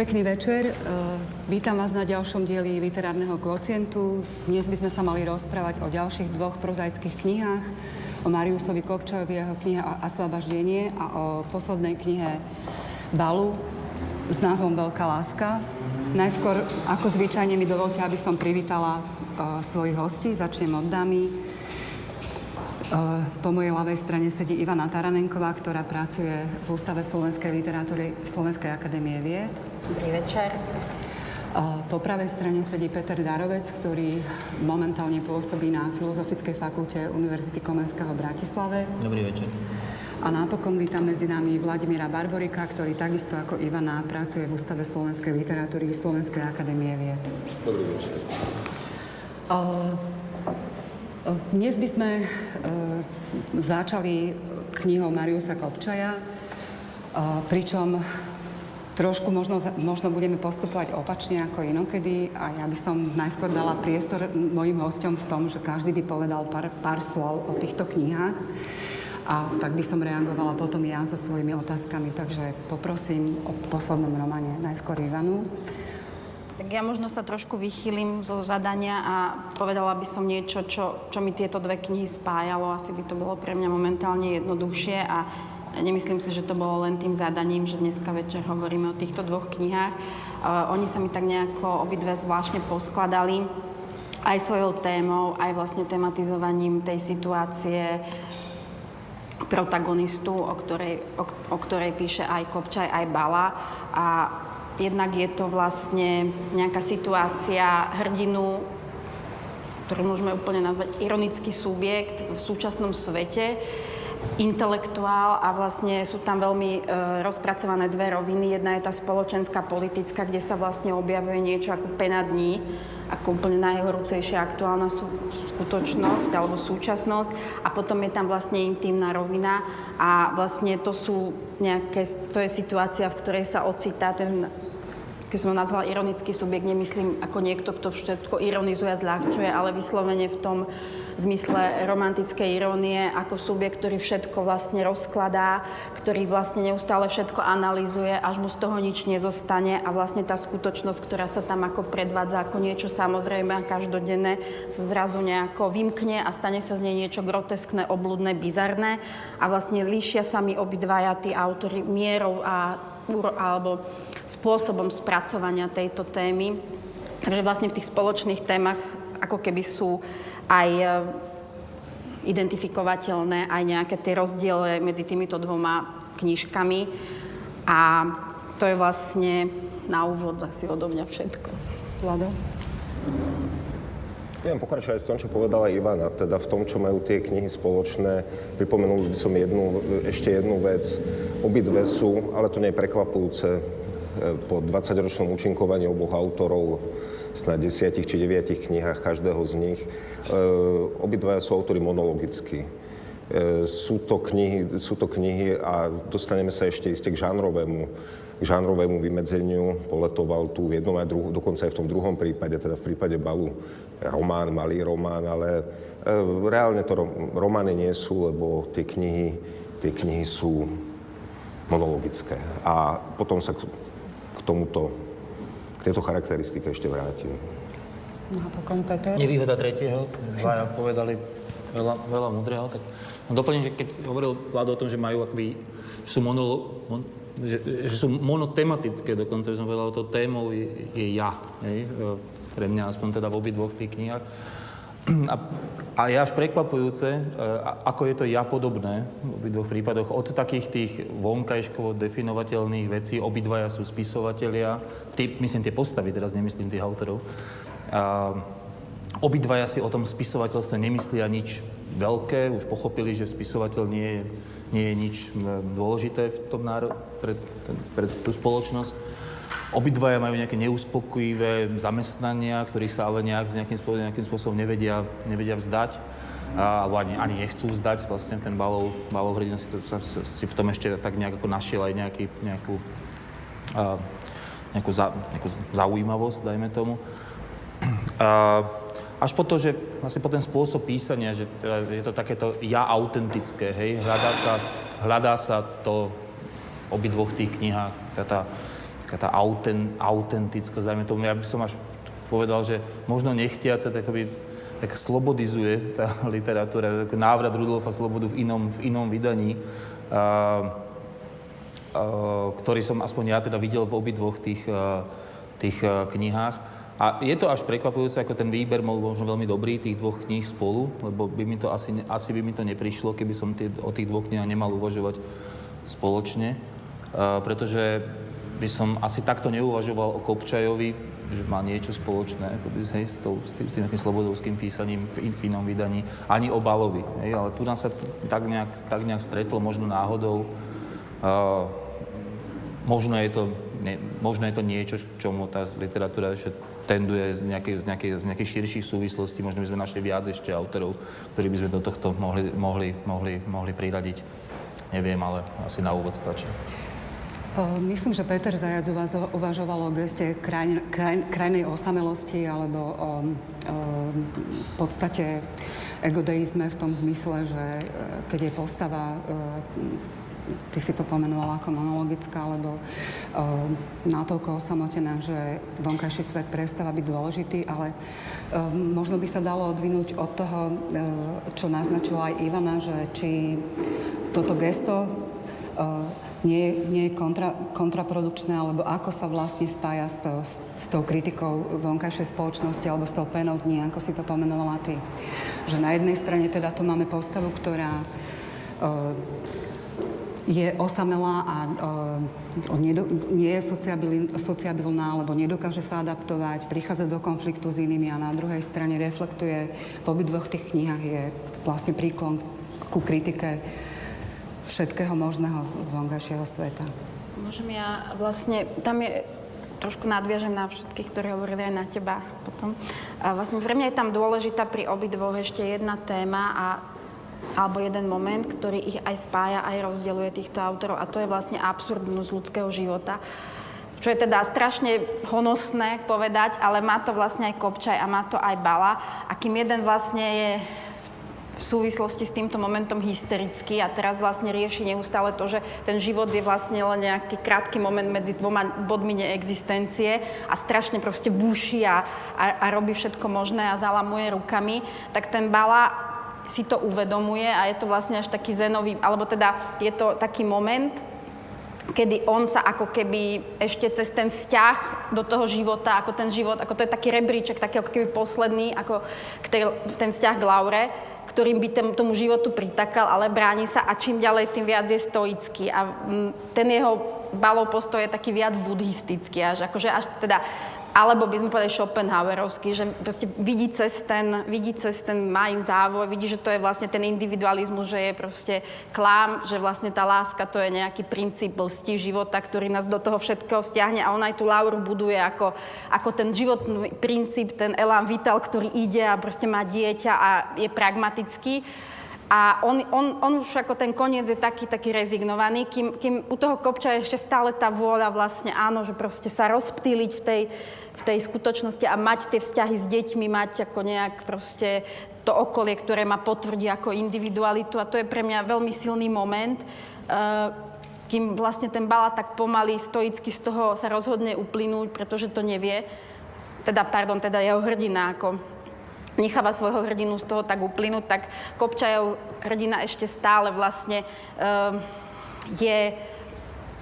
Pekný večer. Vítam vás na ďalšom dieli literárneho kvocientu. Dnes by sme sa mali rozprávať o ďalších dvoch prozaických knihách. O Mariusovi Kopčovi, jeho knihe Asvabaždenie a o poslednej knihe Balu s názvom Veľká láska. Najskôr, ako zvyčajne, mi dovolte, aby som privítala uh, svojich hostí. Začnem od dámy. Uh, po mojej ľavej strane sedí Ivana Taranenková, ktorá pracuje v Ústave slovenskej literatúry Slovenskej akadémie vied. Dobrý večer. Uh, po pravej strane sedí Peter Darovec, ktorý momentálne pôsobí na Filozofickej fakulte Univerzity Komenského v Bratislave. Dobrý večer. A napokon vítam medzi nami Vladimíra Barborika, ktorý takisto ako Ivana pracuje v Ústave slovenskej literatúry Slovenskej akadémie vied. Dobrý večer. Dnes by sme uh, začali knihou Mariusa Kopčaja, uh, pričom trošku možno, možno budeme postupovať opačne ako inokedy a ja by som najskôr dala priestor mojim hostom v tom, že každý by povedal pár, pár slov o týchto knihách. A tak by som reagovala potom ja so svojimi otázkami. Takže poprosím o poslednom romane najskôr Ivanu. Tak ja možno sa trošku vychýlim zo zadania a povedala by som niečo, čo, čo mi tieto dve knihy spájalo. Asi by to bolo pre mňa momentálne jednoduchšie a nemyslím si, že to bolo len tým zadaním, že dneska večer hovoríme o týchto dvoch knihách. Uh, oni sa mi tak nejako obidve zvláštne poskladali aj svojou témou, aj vlastne tematizovaním tej situácie protagonistu, o ktorej, o, o ktorej píše aj Kopčaj, aj Bala. A jednak je to vlastne nejaká situácia hrdinu, ktorú môžeme úplne nazvať ironický subjekt v súčasnom svete, intelektuál a vlastne sú tam veľmi e, rozpracované dve roviny. Jedna je tá spoločenská, politická, kde sa vlastne objavuje niečo ako pena dní, ako úplne najhorúcejšia aktuálna sú, skutočnosť alebo súčasnosť a potom je tam vlastne intimná rovina a vlastne to sú nejaké, to je situácia, v ktorej sa ocitá ten keď som ho nazvala ironický subjekt, nemyslím ako niekto, kto všetko ironizuje a zľahčuje, ale vyslovene v tom zmysle romantickej irónie ako subjekt, ktorý všetko vlastne rozkladá, ktorý vlastne neustále všetko analýzuje, až mu z toho nič nezostane a vlastne tá skutočnosť, ktorá sa tam ako predvádza ako niečo samozrejme a každodenné, sa zrazu nejako vymkne a stane sa z nej niečo groteskné, obludné, bizarné a vlastne líšia sa mi obidvaja tí autory mierou a alebo spôsobom spracovania tejto témy. Takže vlastne v tých spoločných témach ako keby sú aj e, identifikovateľné aj nejaké tie rozdiely medzi týmito dvoma knižkami. A to je vlastne na úvod asi odo mňa všetko. Vlado? Viem pokračovať v tom, čo povedala Ivana, teda v tom, čo majú tie knihy spoločné. Pripomenul by som jednu, ešte jednu vec. Obidve sú, ale to nie je prekvapujúce, e, po 20-ročnom účinkovaní oboch autorov snad desiatich či deviatich knihách každého z nich. E, obidvaja sú autory monologicky. E, sú to, knihy, sú to knihy a dostaneme sa ešte iste k žánrovému k žánrovému vymedzeniu poletoval tu v jednom aj druhu, dokonca aj v tom druhom prípade, teda v prípade Balu román, malý román, ale e, reálne to romány nie sú, lebo tie knihy, tie knihy sú monologické. A potom sa k, tomuto, k tejto charakteristike ešte vrátim. Napokon Peter. Nevýhoda tretieho, dvaja povedali veľa, veľa múdreho, tak doplním, že keď hovoril Vlado o tom, že majú akoby, sú monolo, mon, že, že sú monotematické dokonca, že som povedal, to témou je, je ja, hej, e, pre mňa aspoň teda v obi tých knihách. A, a je až prekvapujúce, e, ako je to ja podobné v obi dvoch prípadoch. Od takých tých vonkajškovo definovateľných vecí, obidvaja sú spisovatelia, tí, myslím tie postavy, teraz nemyslím tých autorov. A, obidvaja si o tom spisovateľstve nemyslia nič veľké, už pochopili, že spisovateľ nie je nie je nič dôležité v tom národ, pre, pre tú spoločnosť. Obidvaja majú nejaké neuspokojivé zamestnania, ktorých sa ale nejak, nejakým, spôsobom, nejakým spôsobom nevedia, nevedia vzdať. A, alebo ani, ani nechcú vzdať. Vlastne ten balov, balov hrdina si, to, si v tom ešte tak nejak ako našiel aj nejaký, nejakú, a, nejakú, za, nejakú zaujímavosť, dajme tomu. A, až po to, že vlastne po ten spôsob písania, že e, je to takéto ja autentické, hej, hľadá sa, hľadá sa to v obidvoch tých knihách, tá taká tá auten, autentickosť, dajme tomu, ja by som až povedal, že možno nechtiace, tak akoby tak slobodizuje tá literatúra, taký návrat Rudolfa Slobodu v inom, v inom vydaní, a, a, ktorý som aspoň ja teda videl v obidvoch tých, tých knihách. A je to až prekvapujúce, ako ten výber bol možno veľmi dobrý, tých dvoch kníh spolu, lebo by mi to asi, asi by mi to neprišlo, keby som tie, o tých dvoch knihách nemal uvažovať spoločne. Uh, pretože by som asi takto neuvažoval o Kopčajovi, že má niečo spoločné akoby, hej, s, tou, s, tým, s tým slobodovským písaním v, v inom vydaní, ani o Balovi. Hej, ale tu nás sa tak nejak, tak nejak stretlo, možno náhodou. Uh, možno je to ne, možno je to niečo, čomu tá literatúra ešte tenduje z nejakej, z, nejakej, z nejakej širších súvislostí. Možno by sme našli viac ešte autorov, ktorí by sme do tohto mohli, mohli, mohli, mohli priradiť. Neviem, ale asi na úvod stačí. Myslím, že Peter Zajac uvažoval o geste kraj, kraj, krajnej osamelosti alebo o, o v podstate egodeizme v tom zmysle, že e, keď je postava e, ty si to pomenovala ako monologická, alebo natoľko osamotená, že vonkajší svet prestáva byť dôležitý, ale uh, možno by sa dalo odvinúť od toho, čo naznačila aj Ivana, že či toto gesto nie, nie je kontra, kontraprodukčné, alebo ako sa vlastne spája s, to, s, s tou kritikou vonkajšej spoločnosti alebo s tou penou dní, ako si to pomenovala ty. Že na jednej strane teda tu máme postavu, ktorá uh, je osamelá a uh, nedo, nie je sociabilná, alebo nedokáže sa adaptovať, prichádza do konfliktu s inými a na druhej strane reflektuje, v obidvoch tých knihách je vlastne príklon ku kritike všetkého možného z vonkajšieho sveta. Môžem ja vlastne, tam je trošku nadviažem na všetkých, ktorí hovorili aj na teba potom. A vlastne pre mňa je tam dôležitá pri obidvoch ešte jedna téma a alebo jeden moment, ktorý ich aj spája, aj rozdeľuje týchto autorov a to je vlastne absurdnosť ľudského života. Čo je teda strašne honosné povedať, ale má to vlastne aj Kopčaj a má to aj Bala. A kým jeden vlastne je v súvislosti s týmto momentom hysterický a teraz vlastne rieši neustále to, že ten život je vlastne len nejaký krátky moment medzi dvoma bodmi neexistencie a strašne proste búši a, a, a robí všetko možné a zalamuje rukami, tak ten Bala si to uvedomuje a je to vlastne až taký zenový, alebo teda je to taký moment, kedy on sa ako keby ešte cez ten vzťah do toho života, ako ten život, ako to je taký rebríček, taký ako keby posledný, ako k tej, ten vzťah k Laure, ktorým by ten, tomu životu pritakal, ale bráni sa a čím ďalej, tým viac je stoický. A mm, ten jeho balov postoj je taký viac buddhistický, až akože až teda alebo by sme povedali Schopenhauerovský, že proste vidí cez ten, vidí cez ten majín závoj, vidí, že to je vlastne ten individualizmus, že je proste klám, že vlastne tá láska to je nejaký princíp lsti života, ktorý nás do toho všetkého vzťahne a on aj tú Lauru buduje ako, ako ten životný princíp, ten elán vital, ktorý ide a proste má dieťa a je pragmatický. A on, on, on už ako ten koniec je taký, taký rezignovaný, kým, kým u toho kopča je ešte stále tá vôľa vlastne áno, že proste sa rozptýliť v tej, v tej skutočnosti a mať tie vzťahy s deťmi, mať ako nejak proste to okolie, ktoré ma potvrdí ako individualitu. A to je pre mňa veľmi silný moment, uh, kým vlastne ten bala tak pomaly stoicky z toho sa rozhodne uplynúť, pretože to nevie, teda, pardon, teda jeho hrdina, ako necháva svojho hrdinu z toho tak uplynúť, tak Kopčajov hrdina ešte stále vlastne uh, je,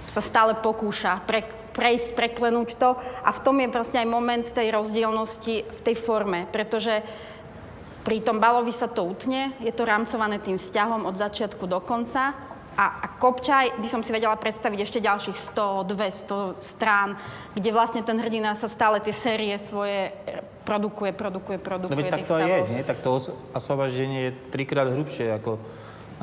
sa stále pokúša pre, prejsť, preklenúť to. A v tom je vlastne aj moment tej rozdielnosti v tej forme, pretože pri tom balovi sa to utne, je to rámcované tým vzťahom od začiatku do konca a, a Kopčaj by som si vedela predstaviť ešte ďalších 100, 200 strán, kde vlastne ten hrdina sa stále tie série svoje produkuje, produkuje, produkuje. No tak to aj je, nie? Tak to osvoboždenie je trikrát hrubšie ako,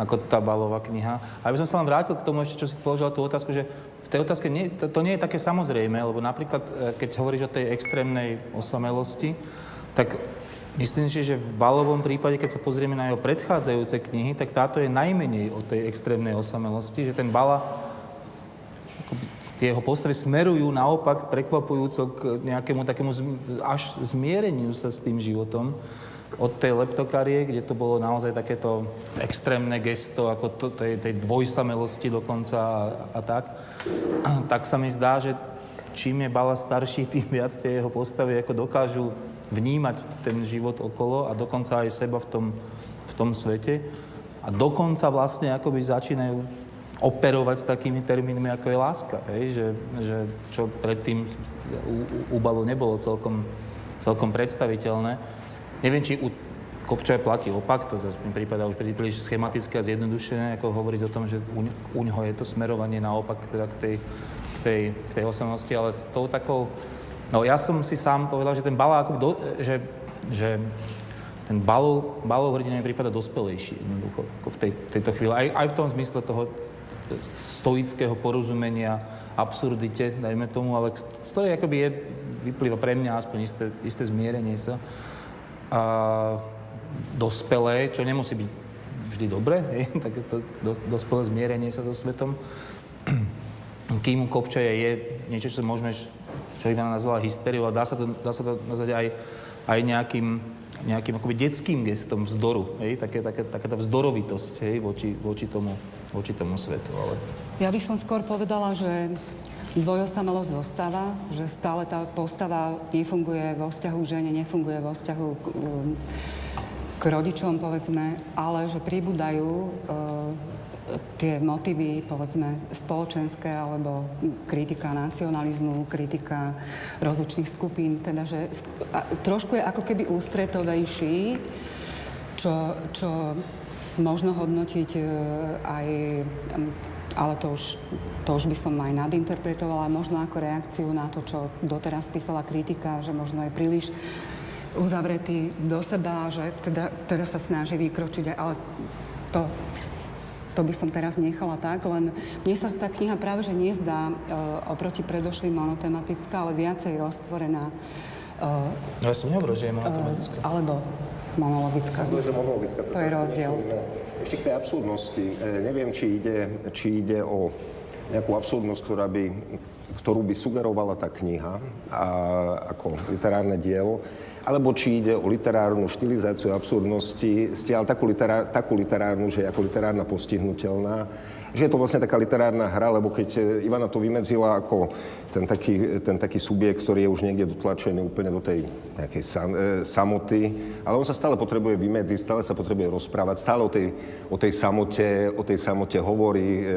ako tá balová kniha. A aby som sa len vrátil k tomu ešte, čo si položila tú otázku, že v tej otázke nie, to, to nie je také samozrejme, lebo napríklad, e, keď hovoríš o tej extrémnej osamelosti, tak myslím si, že v balovom prípade, keď sa pozrieme na jeho predchádzajúce knihy, tak táto je najmenej o tej extrémnej osamelosti, že ten Bala tie jeho postavy smerujú naopak prekvapujúco k nejakému takému až zmiereniu sa s tým životom. Od tej leptokarie, kde to bolo naozaj takéto extrémne gesto, ako to, tej, tej dvojsamelosti dokonca a, a tak, tak sa mi zdá, že čím je Bala starší, tým viac tie jeho postavy ako dokážu vnímať ten život okolo a dokonca aj seba v tom, v tom svete. A dokonca vlastne akoby začínajú operovať s takými termínmi, ako je láska. Hej? Že, že čo predtým u, u Balu nebolo celkom, celkom predstaviteľné. Neviem, či u Kopčaja platí opak, to zase mi prípada už príliš schematické a zjednodušené, ako hovoriť o tom, že u, u ňoho je to smerovanie naopak teda k tej, k tej, k tej osobnosti, ale s tou takou... No ja som si sám povedal, že ten Bala ako do, že, že ten balov, balov hrdina prípada dospelejší jednoducho ako v tej, tejto chvíli. Aj, aj v tom zmysle toho stoického porozumenia absurdite, dajme tomu, ale z ktorej akoby je, vyplýva pre mňa aspoň isté, isté zmierenie sa. A, dospelé, čo nemusí byť vždy dobre, hej, takéto dospelé zmierenie sa so svetom. Kým Kopčaja je niečo, čo môžeme, čo Ivana nazvala hysteriou, ale dá sa to, dá sa to nazvať aj, aj nejakým, nejakým akoby detským gestom vzdoru, hej, také, také, taká tá vzdorovitosť hej, voči, voči, tomu, voči tomu svetu. Ale... Ja by som skôr povedala, že dvojosamelosť zostáva, že stále tá postava nefunguje vo vzťahu k žene, nefunguje vo vzťahu k, um, k rodičom, povedzme, ale že pribúdajú e, tie motívy, povedzme, spoločenské alebo kritika nacionalizmu, kritika rozličných skupín, teda, že trošku je ako keby ústretovejší, čo, čo možno hodnotiť e, aj ale to už, to už by som aj nadinterpretovala, možno ako reakciu na to, čo doteraz písala kritika, že možno je príliš uzavretý do seba, že teda, teda sa snaží vykročiť, ale to, to by som teraz nechala tak, len mne sa tá kniha práve že nezdá e, oproti predošlým monotematická, ale viacej roztvorená. E, ja som nehovoril, že je monotematická. E, alebo monologická. Som monologická. To je rozdiel. Ešte k tej absurdnosti. E, neviem, či ide, či ide o nejakú absurdnosť, ktorá by, ktorú by sugerovala tá kniha a, ako literárne dielo alebo či ide o literárnu štilizáciu absurdnosti, stiaľ takú, literár, takú literárnu, že je ako literárna postihnutelná, že je to vlastne taká literárna hra, lebo keď e, Ivana to vymedzila ako ten taký, ten taký subjekt, ktorý je už niekde dotlačený úplne do tej nejakej sam, e, samoty, ale on sa stále potrebuje vymedziť, stále sa potrebuje rozprávať, stále o tej, o tej, samote, o tej samote hovorí, e, e,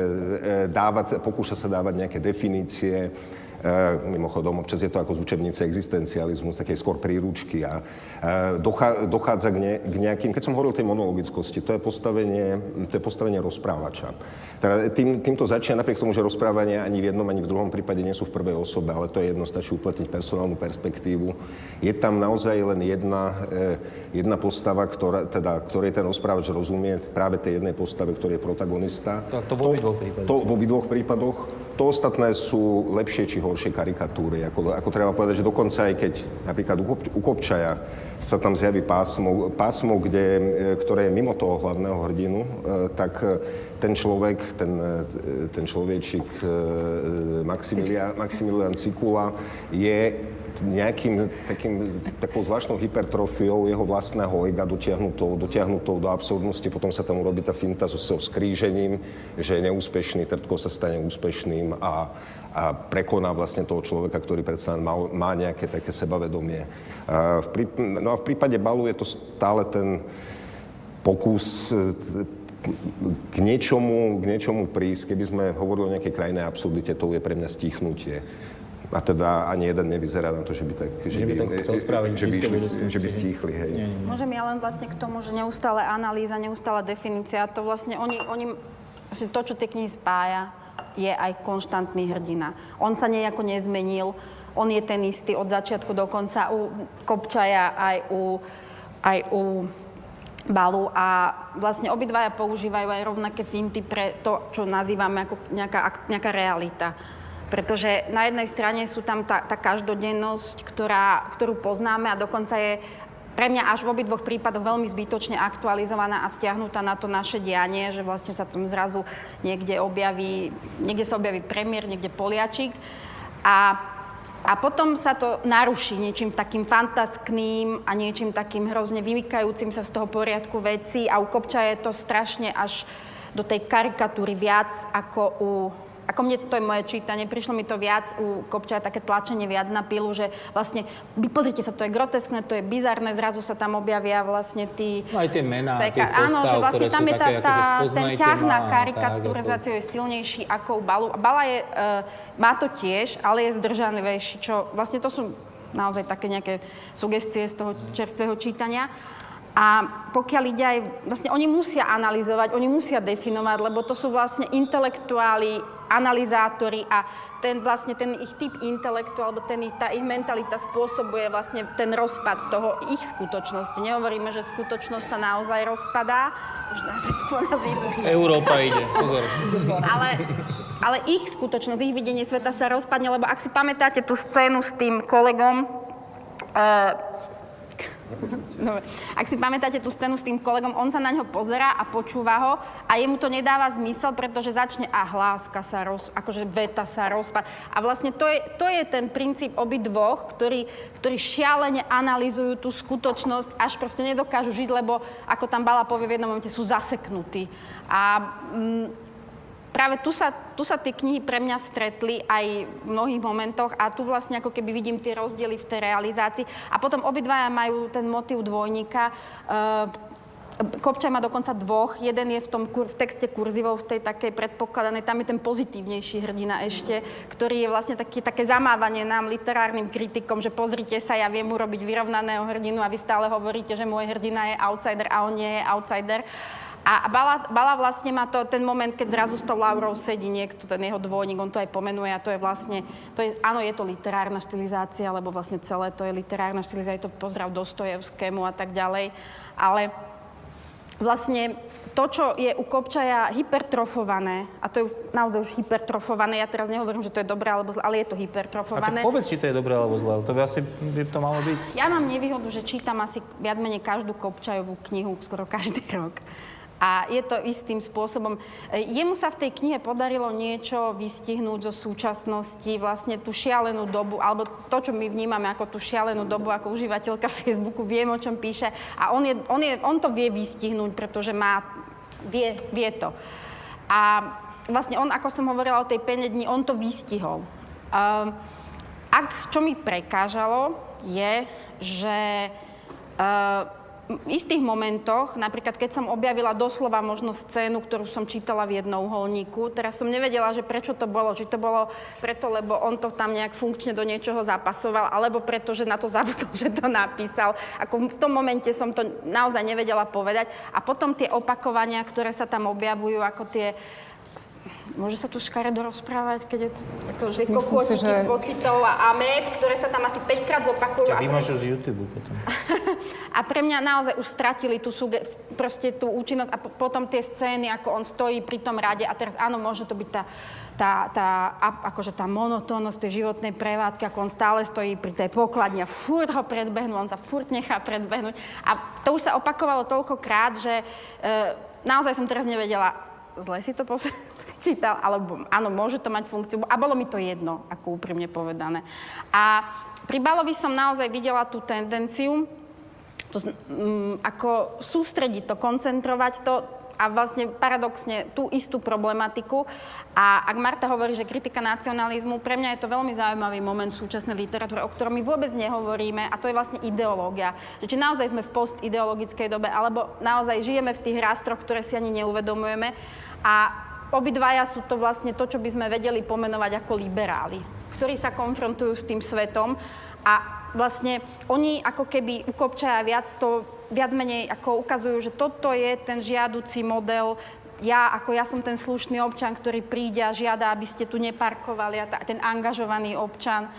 dávať, pokúša sa dávať nejaké definície, mimochodom, občas je to ako z učebnice existencializmu, z takej skôr príručky a e, dochádza k, ne, k nejakým, keď som hovoril o tej monologickosti, to je postavenie, to je postavenie rozprávača. Teda tým, týmto začína napriek tomu, že rozprávania ani v jednom, ani v druhom prípade nie sú v prvej osobe, ale to je jedno, stačí uplatniť personálnu perspektívu. Je tam naozaj len jedna, e, jedna postava, ktorá, teda, ktorej ten rozprávač rozumie, práve tej jednej postave, ktorý je protagonista. To, to v obidvoch prípadoch. To v obidvoch prípadoch. To ostatné sú lepšie či horšie karikatúry. Ako, ako treba povedať, že dokonca aj keď napríklad u, Kop, u Kopčaja sa tam zjaví pásmo, pásmo kde, e, ktoré je mimo toho hlavného hrdinu, e, tak e, ten človek, ten, ten človečik Maximilian, Maximilian Cikula je nejakým takým, takou zvláštnou hypertrofiou jeho vlastného ega dotiahnutou, dotiahnutou do absurdnosti. Potom sa tam urobí tá finta so, so skrížením, že je neúspešný, Trtko sa stane úspešným a, a prekoná vlastne toho človeka, ktorý predsa má, má nejaké také sebavedomie. A v, no a v prípade Balu je to stále ten pokus e, k niečomu, k niečomu prísť. Keby sme hovorili o nejakej krajnej absurdite, to je pre mňa stíchnutie. A teda ani jeden nevyzerá na to, že by tak... Že, že by, tak chcel spraviť že by, že by stíchli, hej. Nie, nie. Môžem ja len vlastne k tomu, že neustále analýza, neustále definícia, to vlastne oni, oni to, čo tie knihy spája, je aj konštantný hrdina. On sa nejako nezmenil, on je ten istý od začiatku do konca u Kopčaja aj u, aj u balu a vlastne obidvaja používajú aj rovnaké finty pre to, čo nazývame ako nejaká, nejaká realita. Pretože na jednej strane sú tam tá, tá každodennosť, ktorá, ktorú poznáme a dokonca je pre mňa až v obidvoch prípadoch veľmi zbytočne aktualizovaná a stiahnutá na to naše dianie, že vlastne sa tam zrazu niekde objaví, niekde sa objaví premiér, niekde poliačik. A, a potom sa to naruší niečím takým fantaskným a niečím takým hrozne vymykajúcim sa z toho poriadku veci a u Kopča je to strašne až do tej karikatúry viac ako u ako mne to je moje čítanie, prišlo mi to viac u Kopča také tlačenie viac na pilu, že vlastne, pozrite sa, to je groteskné, to je bizarné, zrazu sa tam objavia vlastne tí... No aj tie mená tých Áno, že postav, vlastne tam je tá, také, tá, akože ten spoznajte ťah na karikaturizáciu je silnejší ako u Balu. Bala je, uh, má to tiež, ale je zdržanlivejší, čo vlastne to sú naozaj také nejaké sugestie z toho čerstvého čítania. A pokiaľ ide aj, vlastne oni musia analyzovať, oni musia definovať, lebo to sú vlastne intelektuáli, analyzátori a ten vlastne ten ich typ intelektu alebo ten, tá ich mentalita spôsobuje vlastne ten rozpad toho ich skutočnosti. Nehovoríme, že skutočnosť sa naozaj rozpadá, už nás, po nás idú. Európa ide, pozor. Ale, ale ich skutočnosť, ich videnie sveta sa rozpadne, lebo ak si pamätáte tú scénu s tým kolegom, uh, Dobre. Ak si pamätáte tú scénu s tým kolegom, on sa na ňo pozerá a počúva ho a jemu to nedáva zmysel, pretože začne a hláska sa roz, akože veta sa rozpad. A vlastne to je, to je ten princíp obidvoch, ktorí, ktorí šialene analýzujú tú skutočnosť, až proste nedokážu žiť, lebo ako tam Bala povie v jednom momente, sú zaseknutí. A mm, práve tu sa, tu sa tie knihy pre mňa stretli aj v mnohých momentoch a tu vlastne ako keby vidím tie rozdiely v tej realizácii. A potom obidvaja majú ten motív dvojníka. Uh, Kopča má dokonca dvoch. Jeden je v tom v texte kurzivov, v tej takej predpokladanej, tam je ten pozitívnejší hrdina ešte, ktorý je vlastne taký, také zamávanie nám, literárnym kritikom, že pozrite sa, ja viem urobiť vyrovnaného hrdinu a vy stále hovoríte, že môj hrdina je outsider a on nie je outsider. A Bala, Bala vlastne má to, ten moment, keď zrazu s tou Laurou sedí niekto, ten jeho dvojník, on to aj pomenuje a to je vlastne, to je, áno, je to literárna štilizácia, lebo vlastne celé to je literárna štilizácia, je to pozdrav Dostojevskému a tak ďalej, ale vlastne to, čo je u Kopčaja hypertrofované, a to je naozaj už hypertrofované, ja teraz nehovorím, že to je dobré alebo zlé, ale je to A tak hypertrofované. povedz, či to je dobré alebo zlé, to by asi by to malo byť. Ja mám nevýhodu, že čítam asi viac menej každú Kopčajovú knihu skoro každý rok. A je to istým spôsobom. E, Jemu sa v tej knihe podarilo niečo vystihnúť zo súčasnosti, vlastne tú šialenú dobu, alebo to, čo my vnímame ako tú šialenú dobu, ako užívateľka Facebooku, viem, o čom píše. A on, je, on, je, on to vie vystihnúť, pretože má, vie, vie to. A vlastne on, ako som hovorila o tej pene dni, on to vystihol. Um, ak, čo mi prekážalo, je, že uh, istých momentoch, napríklad keď som objavila doslova možno scénu, ktorú som čítala v jednouholníku, teraz som nevedela, že prečo to bolo. Či to bolo preto, lebo on to tam nejak funkčne do niečoho zapasoval, alebo preto, že na to zabudol, že to napísal. Ako v tom momente som to naozaj nevedela povedať. A potom tie opakovania, ktoré sa tam objavujú, ako tie Môže sa tu škaredo rozprávať, keď je to ako, že že- pocitov a ameb, ktoré sa tam asi 5 krát zopakujú. Ťa a vymažu z YouTube potom. a pre mňa naozaj už stratili tú, suge- proste tú účinnosť a po- potom tie scény, ako on stojí pri tom rade a teraz áno, môže to byť tá, tá, tá, akože tá monotónnosť tej životnej prevádzky, ako on stále stojí pri tej pokladni a furt ho predbehnú, on sa furt nechá predbehnúť. A to už sa opakovalo toľkokrát, že e, naozaj som teraz nevedela, zle si to čítal, alebo áno, môže to mať funkciu. A bolo mi to jedno, ako úprimne povedané. A pri Balovi som naozaj videla tú tendenciu, to, mm, ako sústrediť to, koncentrovať to a vlastne paradoxne tú istú problematiku. A ak Marta hovorí, že kritika nacionalizmu, pre mňa je to veľmi zaujímavý moment súčasnej literatúre, o ktorom my vôbec nehovoríme, a to je vlastne ideológia. Že či naozaj sme v postideologickej dobe, alebo naozaj žijeme v tých rástroch, ktoré si ani neuvedomujeme. A obidvaja sú to vlastne to, čo by sme vedeli pomenovať ako liberáli, ktorí sa konfrontujú s tým svetom. A vlastne oni ako keby u Kopčaja viac to, viac menej ako ukazujú, že toto je ten žiaducí model, ja, ako ja som ten slušný občan, ktorý príde a žiada, aby ste tu neparkovali, a ten angažovaný občan.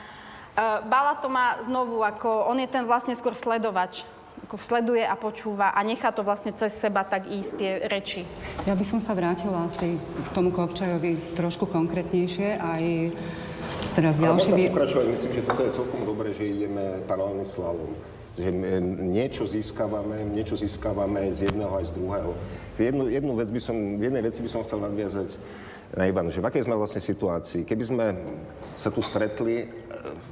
Uh, Bala to má znovu, ako on je ten vlastne skôr sledovač, ako sleduje a počúva a nechá to vlastne cez seba tak ísť tie reči. Ja by som sa vrátila asi k tomu Kopčajovi trošku konkrétnejšie aj s teraz Ale ďalší... môžem vý- pokračovať, myslím, že toto je celkom dobré, že ideme paralelný slalom. Že my niečo získavame, niečo získavame z jedného aj z druhého. Jednu, jednu vec by som, v jednej veci by som chcel nadviazať na Ivanu, že v akej sme vlastne situácii. Keby sme sa tu stretli e,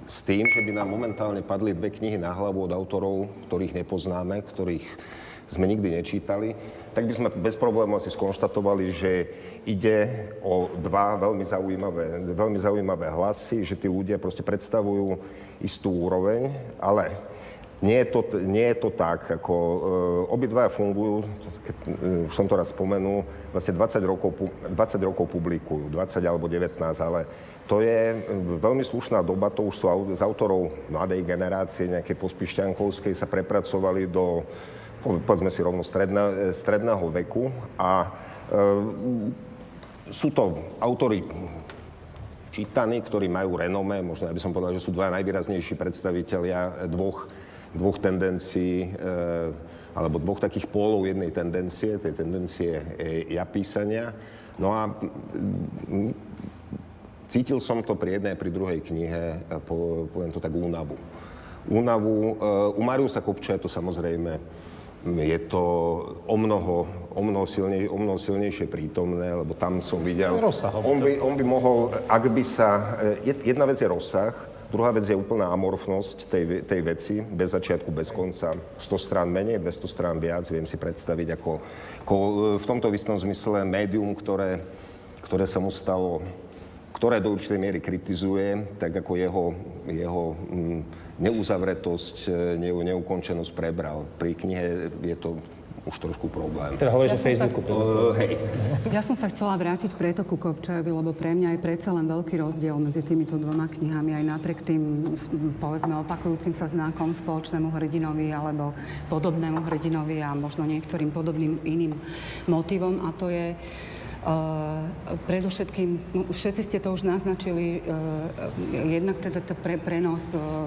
s tým, že by nám momentálne padli dve knihy na hlavu od autorov, ktorých nepoznáme, ktorých sme nikdy nečítali, tak by sme bez problémov asi skonštatovali, že ide o dva veľmi zaujímavé, veľmi zaujímavé hlasy, že tí ľudia proste predstavujú istú úroveň, ale nie je to, nie je to tak, ako e, obidvaja fungujú, keď, e, už som to raz spomenul, vlastne 20 rokov, pu- 20 rokov publikujú, 20 alebo 19, ale to je e, veľmi slušná doba, to už sú z autorov mladej generácie, nejakej pospišťankovskej, sa prepracovali do, po- povedzme si rovno, stredná, stredného veku a e, sú to autory čítaní, ktorí majú renome, možno ja by som povedal, že sú dva najvýraznejší predstavitelia dvoch, dvoch tendencií, e, alebo dvoch takých pólov jednej tendencie, tej tendencie e, ja písania. No a mm, cítil som to pri jednej, pri druhej knihe, e, po, poviem to tak, únavu. Únavu, u Mariusa Kopča je to samozrejme je to o mnoho, o mnoho, silnej, o mnoho silnejšie prítomné, lebo tam som videl... Rozsahom. On by, on by mohol, ak by sa... Jedna vec je rozsah, druhá vec je úplná amorfnosť tej, tej veci, bez začiatku, bez konca. 100 strán menej, 200 strán viac, viem si predstaviť ako, ako e, v tomto istom zmysle médium, ktoré, ktoré sa mu stalo ktoré do určitej miery kritizuje, tak ako jeho, jeho mm, neuzavretosť, neu, neukončenosť prebral. Pri knihe je to už trošku problém. Teda hovoríš Ja o som sa- Facebooku. Uh, hej. Ja som sa chcela vrátiť preto ku Kopčajovi, lebo pre mňa je predsa len veľký rozdiel medzi týmito dvoma knihami, aj napriek tým, povedzme, opakujúcim sa znakom spoločnému hrdinovi alebo podobnému hrdinovi a možno niektorým podobným iným motivom. A to je predovšetkým, no, všetci ste to už naznačili, uh, jednak teda pre, prenos uh,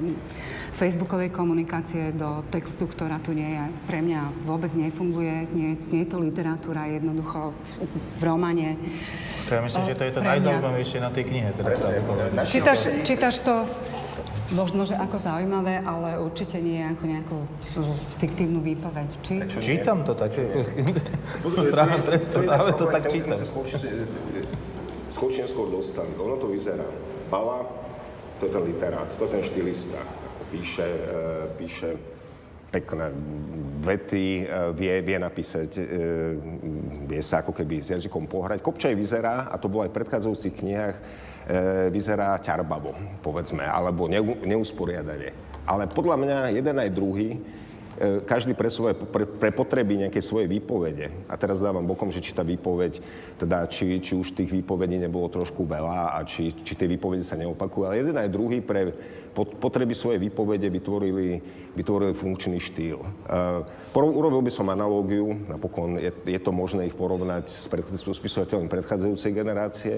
facebookovej komunikácie do textu, ktorá tu nie je, pre mňa vôbec nefunguje. Nie, nie je to literatúra, jednoducho v, v romane. To ja myslím, že to je to najzaujímavejšie na tej knihe. Teda Čítaš, čítaš to možno, že ako zaujímavé, ale určite nie ako nejakú fiktívnu výpoveď. Či? Čítam to tak. práve, preto, práve to tak čítam. Skôr či neskôr dostali. Ono to vyzerá. Bala, to je ten literát, to je ten štilista. Píše, e, píše pekné vety, e, vie, vie napísať, e, vie sa ako keby s jazykom pohrať. Kopčaj vyzerá, a to bolo aj v predchádzajúcich knihách, vyzerá ťarbavo, povedzme, alebo neu, neusporiadanie. Ale podľa mňa jeden aj druhý e, každý pre, svoje, pre, pre potreby nejakej svojej výpovede. A teraz dávam bokom, že či tá výpoveď, teda či, či už tých výpovedí nebolo trošku veľa a či, či tie výpovede sa neopakujú. Ale jeden aj druhý pre pot- potreby svojej výpovede vytvorili, vytvorili funkčný štýl. Uh, urobil by som analógiu, napokon je, je to možné ich porovnať s, pred, s spisovateľom predchádzajúcej generácie.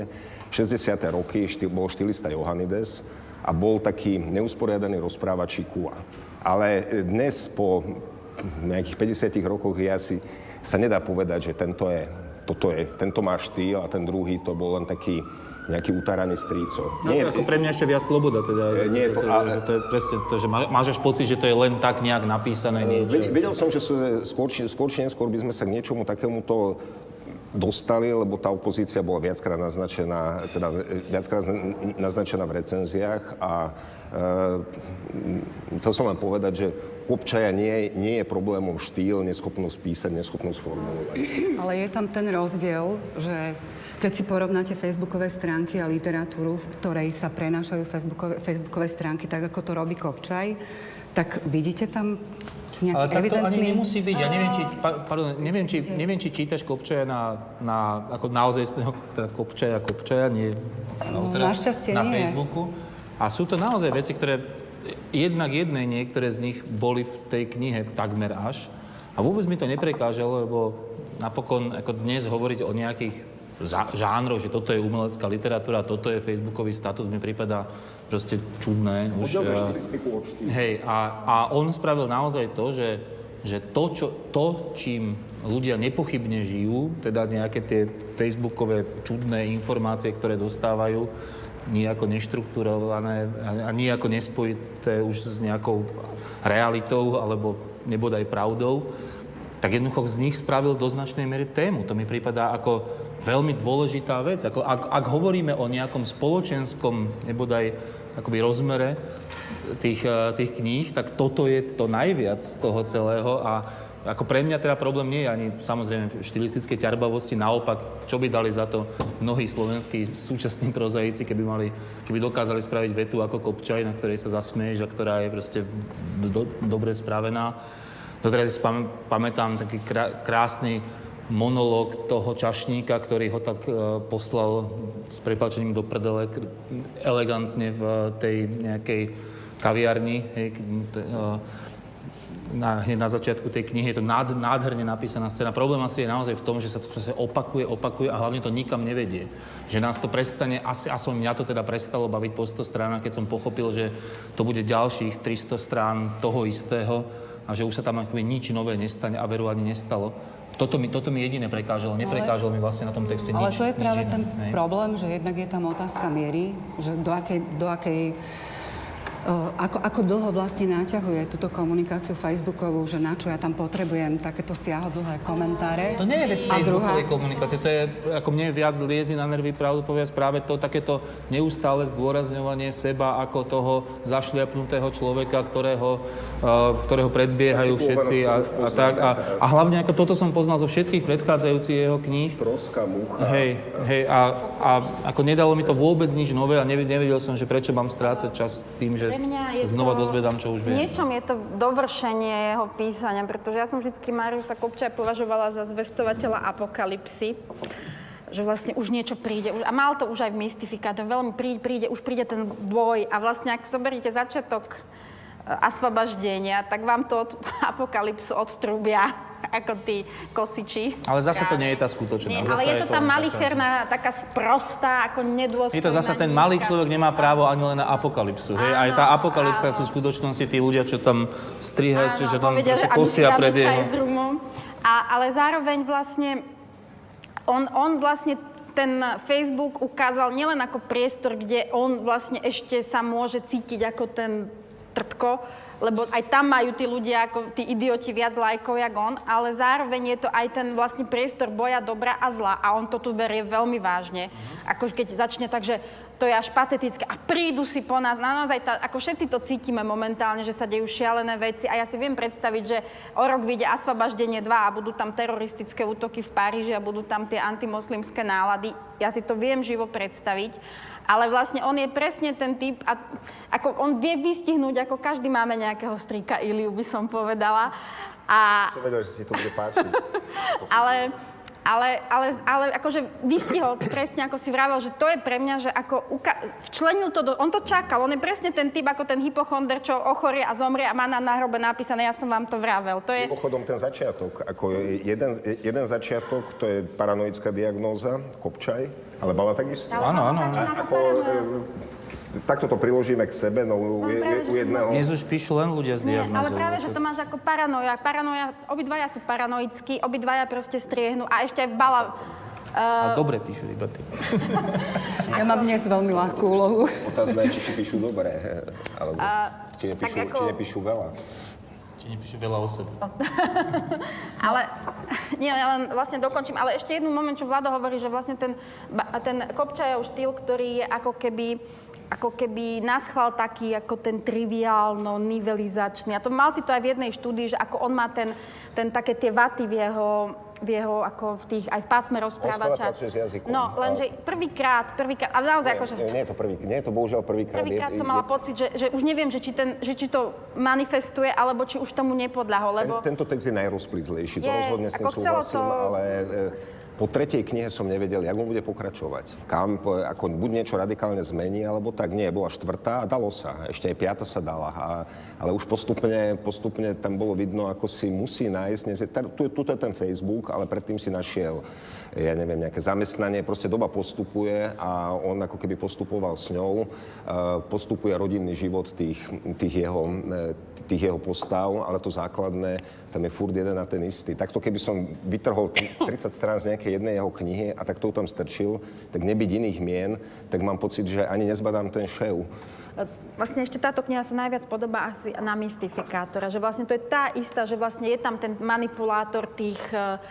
60. roky štýl, bol štýlista Johannides, a bol taký neusporiadaný rozprávač Kua. Ale dnes po nejakých 50 rokoch je asi, sa nedá povedať, že tento je, toto je, tento má štýl a ten druhý to bol len taký nejaký utaraný stríco. No, ako pre mňa ešte viac sloboda. Teda, E, nie to- to, ale- že to je presne to, že má- máš až pocit, že to je len tak nejak napísané niečo. Ved- Vedel som, že skôr, či- skôr či neskôr by sme sa k niečomu takémuto dostali, lebo tá opozícia bola viackrát naznačená, teda viackrát zna- naznačená v recenziách a e, chcel som len povedať, že Kopčaja nie, nie je problémom štýl, neschopnosť písať, neschopnosť formulovať. Ale je tam ten rozdiel, že keď si porovnáte facebookové stránky a literatúru, v ktorej sa prenášajú facebookové, facebookové stránky, tak ako to robí Kopčaj, tak vidíte tam nejaký Ale tak to ani nemusí byť. Ja neviem, či, pa- pardon, neviem, či, neviem, či čítaš Kopčaja na, na ako naozaj teda Kopčaja, Kopčaja, nie autora, našťastie na nie. Facebooku. A sú to naozaj veci, ktoré jednak jednej, niektoré z nich boli v tej knihe takmer až. A vôbec mi to neprekážalo, lebo napokon ako dnes hovoriť o nejakých žánroch, že toto je umelecká literatúra, toto je facebookový status, mi prípada proste čudné. Už, štilistiku od. Hej, a, a on spravil naozaj to, že, že to, čo, to, čím ľudia nepochybne žijú, teda nejaké tie facebookové čudné informácie, ktoré dostávajú, nejako neštrukturované a nejako nespojité už s nejakou realitou alebo nebodaj pravdou, tak jednoducho z nich spravil do značnej miery tému. To mi prípada ako veľmi dôležitá vec. Ako, ak, ak hovoríme o nejakom spoločenskom, nebodaj akoby rozmere tých, eh, tých kníh, tak toto je to najviac z toho celého a ako pre mňa teda problém nie je ani samozrejme v štilistickej ťarbavosti, naopak, čo by dali za to mnohí slovenskí súčasní prozaici, keby, mali, keby dokázali spraviť vetu ako Kopčaj, na ktorej sa zasmieš a ktorá je proste do, dobre spravená. Doteraz si spam, pamätám taký krá, krásny monológ toho čašníka, ktorý ho tak e, poslal s prepačením do prdele elegantne v tej nejakej kaviarni, hej, e, na, hneď na začiatku tej knihy. Je to nád, nádherne napísaná scéna. Problém asi je naozaj v tom, že sa to proste opakuje, opakuje a hlavne to nikam nevedie. Že nás to prestane, asi, aspoň mňa to teda prestalo baviť po 100 stranách, keď som pochopil, že to bude ďalších 300 strán toho istého a že už sa tam akoby nič nové nestane a veru ani nestalo. Toto mi, toto mi jediné prekážalo. Neprekážalo mi vlastne na tom texte Ale nič. to je práve nič iné, ten hej. problém, že jednak je tam otázka miery, že do akej, do akej ako, ako dlho vlastne naťahuje túto komunikáciu Facebookovú, že na čo ja tam potrebujem takéto siahodlhé komentáre. To nie je vec A druhá, Facebookovej komunikácie, to je, ako mne viac liezi na nervy, pravdu povedať, práve to takéto neustále zdôrazňovanie seba ako toho zašliapnutého človeka, ktorého, uh, ktorého predbiehajú všetci a, a tak. A, a hlavne ako toto som poznal zo všetkých predchádzajúcich jeho kníh. Troska, mucha. Hej, hej, a, a ako nedalo mi to vôbec nič nové a nevedel som, že prečo mám strácať čas tým, že Pre mňa je znova to, dozvedám, čo už V viem. niečom je to dovršenie jeho písania, pretože ja som vždy Mariusa Kopčaja považovala za zvestovateľa apokalipsy že vlastne už niečo príde. Už, a mal to už aj v mystifikáte. Veľmi príde, príde, už príde ten boj. A vlastne, ak zoberiete začiatok asvabaždenia, tak vám to od apokalypsu odtrúbia ako tí kosiči. Ale zase to nie je tá skutočná. Nie, ale je to tá malicherná, taká sprostá, ako nedôstojná. Je to zase ten malý človek nemá právo ani len na apokalypsu. Hej? Aj tá apokalypsa sú v skutočnosti tí ľudia, čo tam strihajú, čiže tam povedia, že kosia pred jeho... A, ale zároveň vlastne, on, on vlastne ten Facebook ukázal nielen ako priestor, kde on vlastne ešte sa môže cítiť ako ten trtko, lebo aj tam majú tí ľudia, ako tí idioti viac lajkov, jak on, ale zároveň je to aj ten vlastne priestor boja dobra a zla a on to tu berie veľmi vážne. Ako keď začne tak, že to je až patetické a prídu si po nás. Naozaj, tá, ako všetci to cítime momentálne, že sa dejú šialené veci a ja si viem predstaviť, že o rok vyjde Asfabaždenie 2 a budú tam teroristické útoky v Paríži a budú tam tie antimoslimské nálady. Ja si to viem živo predstaviť. Ale vlastne on je presne ten typ, a, ako on vie vystihnúť, ako každý máme nejakého strýka Iliu, by som povedala. A, Som vedel, že si to bude páčiť. ale, ale, ale, ale akože vystihol to presne, ako si vravel, že to je pre mňa, že ako uka- včlenil to do... On to čakal, on je presne ten typ, ako ten hypochonder, čo ochorie a zomrie a má na náhrobe napísané, ja som vám to vravel. To je... Mimochodom, ten začiatok, ako je jeden, jeden začiatok, to je paranoická diagnóza, Kopčaj, ale Bala takisto. Áno, áno, Ako, e, takto to priložíme k sebe, no u, práve, u, u jedného... Dnes už píšu len ľudia s Nie, ale diagnózou. práve, že to máš ako paranoja. Paranoja, obidvaja sú paranoickí, obidvaja proste striehnú a ešte aj Bala... Ale dobre píšu iba ty. ja mám dnes veľmi ľahkú úlohu. Otázne je, či si píšu dobre, alebo či, nepíšu, tak ako- či nepíšu veľa. Či nepíšu veľa o sebe. Ale, nie, ja len vlastne dokončím, ale ešte jednu moment, čo Vlado hovorí, že vlastne ten, ten Kopčajov štýl, ktorý je ako keby ako keby naschval taký ako ten triviálno, nivelizačný. A to mal si to aj v jednej štúdii, že ako on má ten, ten také tie vaty v jeho, v jeho ako v tých, aj v pásme rozprávača. s jazykom. No, lenže prvýkrát, prvýkrát, a naozaj akože... Nie, nie, je to prvý, nie je to bohužiaľ prvýkrát. Prvýkrát Je- som je- mala pocit, že, že už neviem, že či, ten, že či to manifestuje, alebo či už tomu nepodľahol, lebo... Ten, tento text je najrozplizlejší, to Je, rozhodne s tým súhlasím, to- ale e, po tretej knihe som nevedel, jak on bude pokračovať. Kam, ako buď niečo radikálne zmení, alebo tak nie. Bola štvrtá a dalo sa. Ešte aj piata sa dala. A, ale už postupne, postupne tam bolo vidno, ako si musí nájsť. Dnes je, tu, tu je ten Facebook, ale predtým si našiel ja neviem, nejaké zamestnanie, proste doba postupuje a on ako keby postupoval s ňou, e, postupuje rodinný život tých, tých, jeho, e, tých jeho postav, ale to základné, tam je furt jeden a ten istý. Takto keby som vytrhol t- 30 strán z nejakej jednej jeho knihy a tak to tam strčil, tak nebyť iných mien, tak mám pocit, že ani nezbadám ten šev. Vlastne ešte táto kniha sa najviac podobá asi na mystifikátora, že vlastne to je tá istá, že vlastne je tam ten manipulátor tých, eh,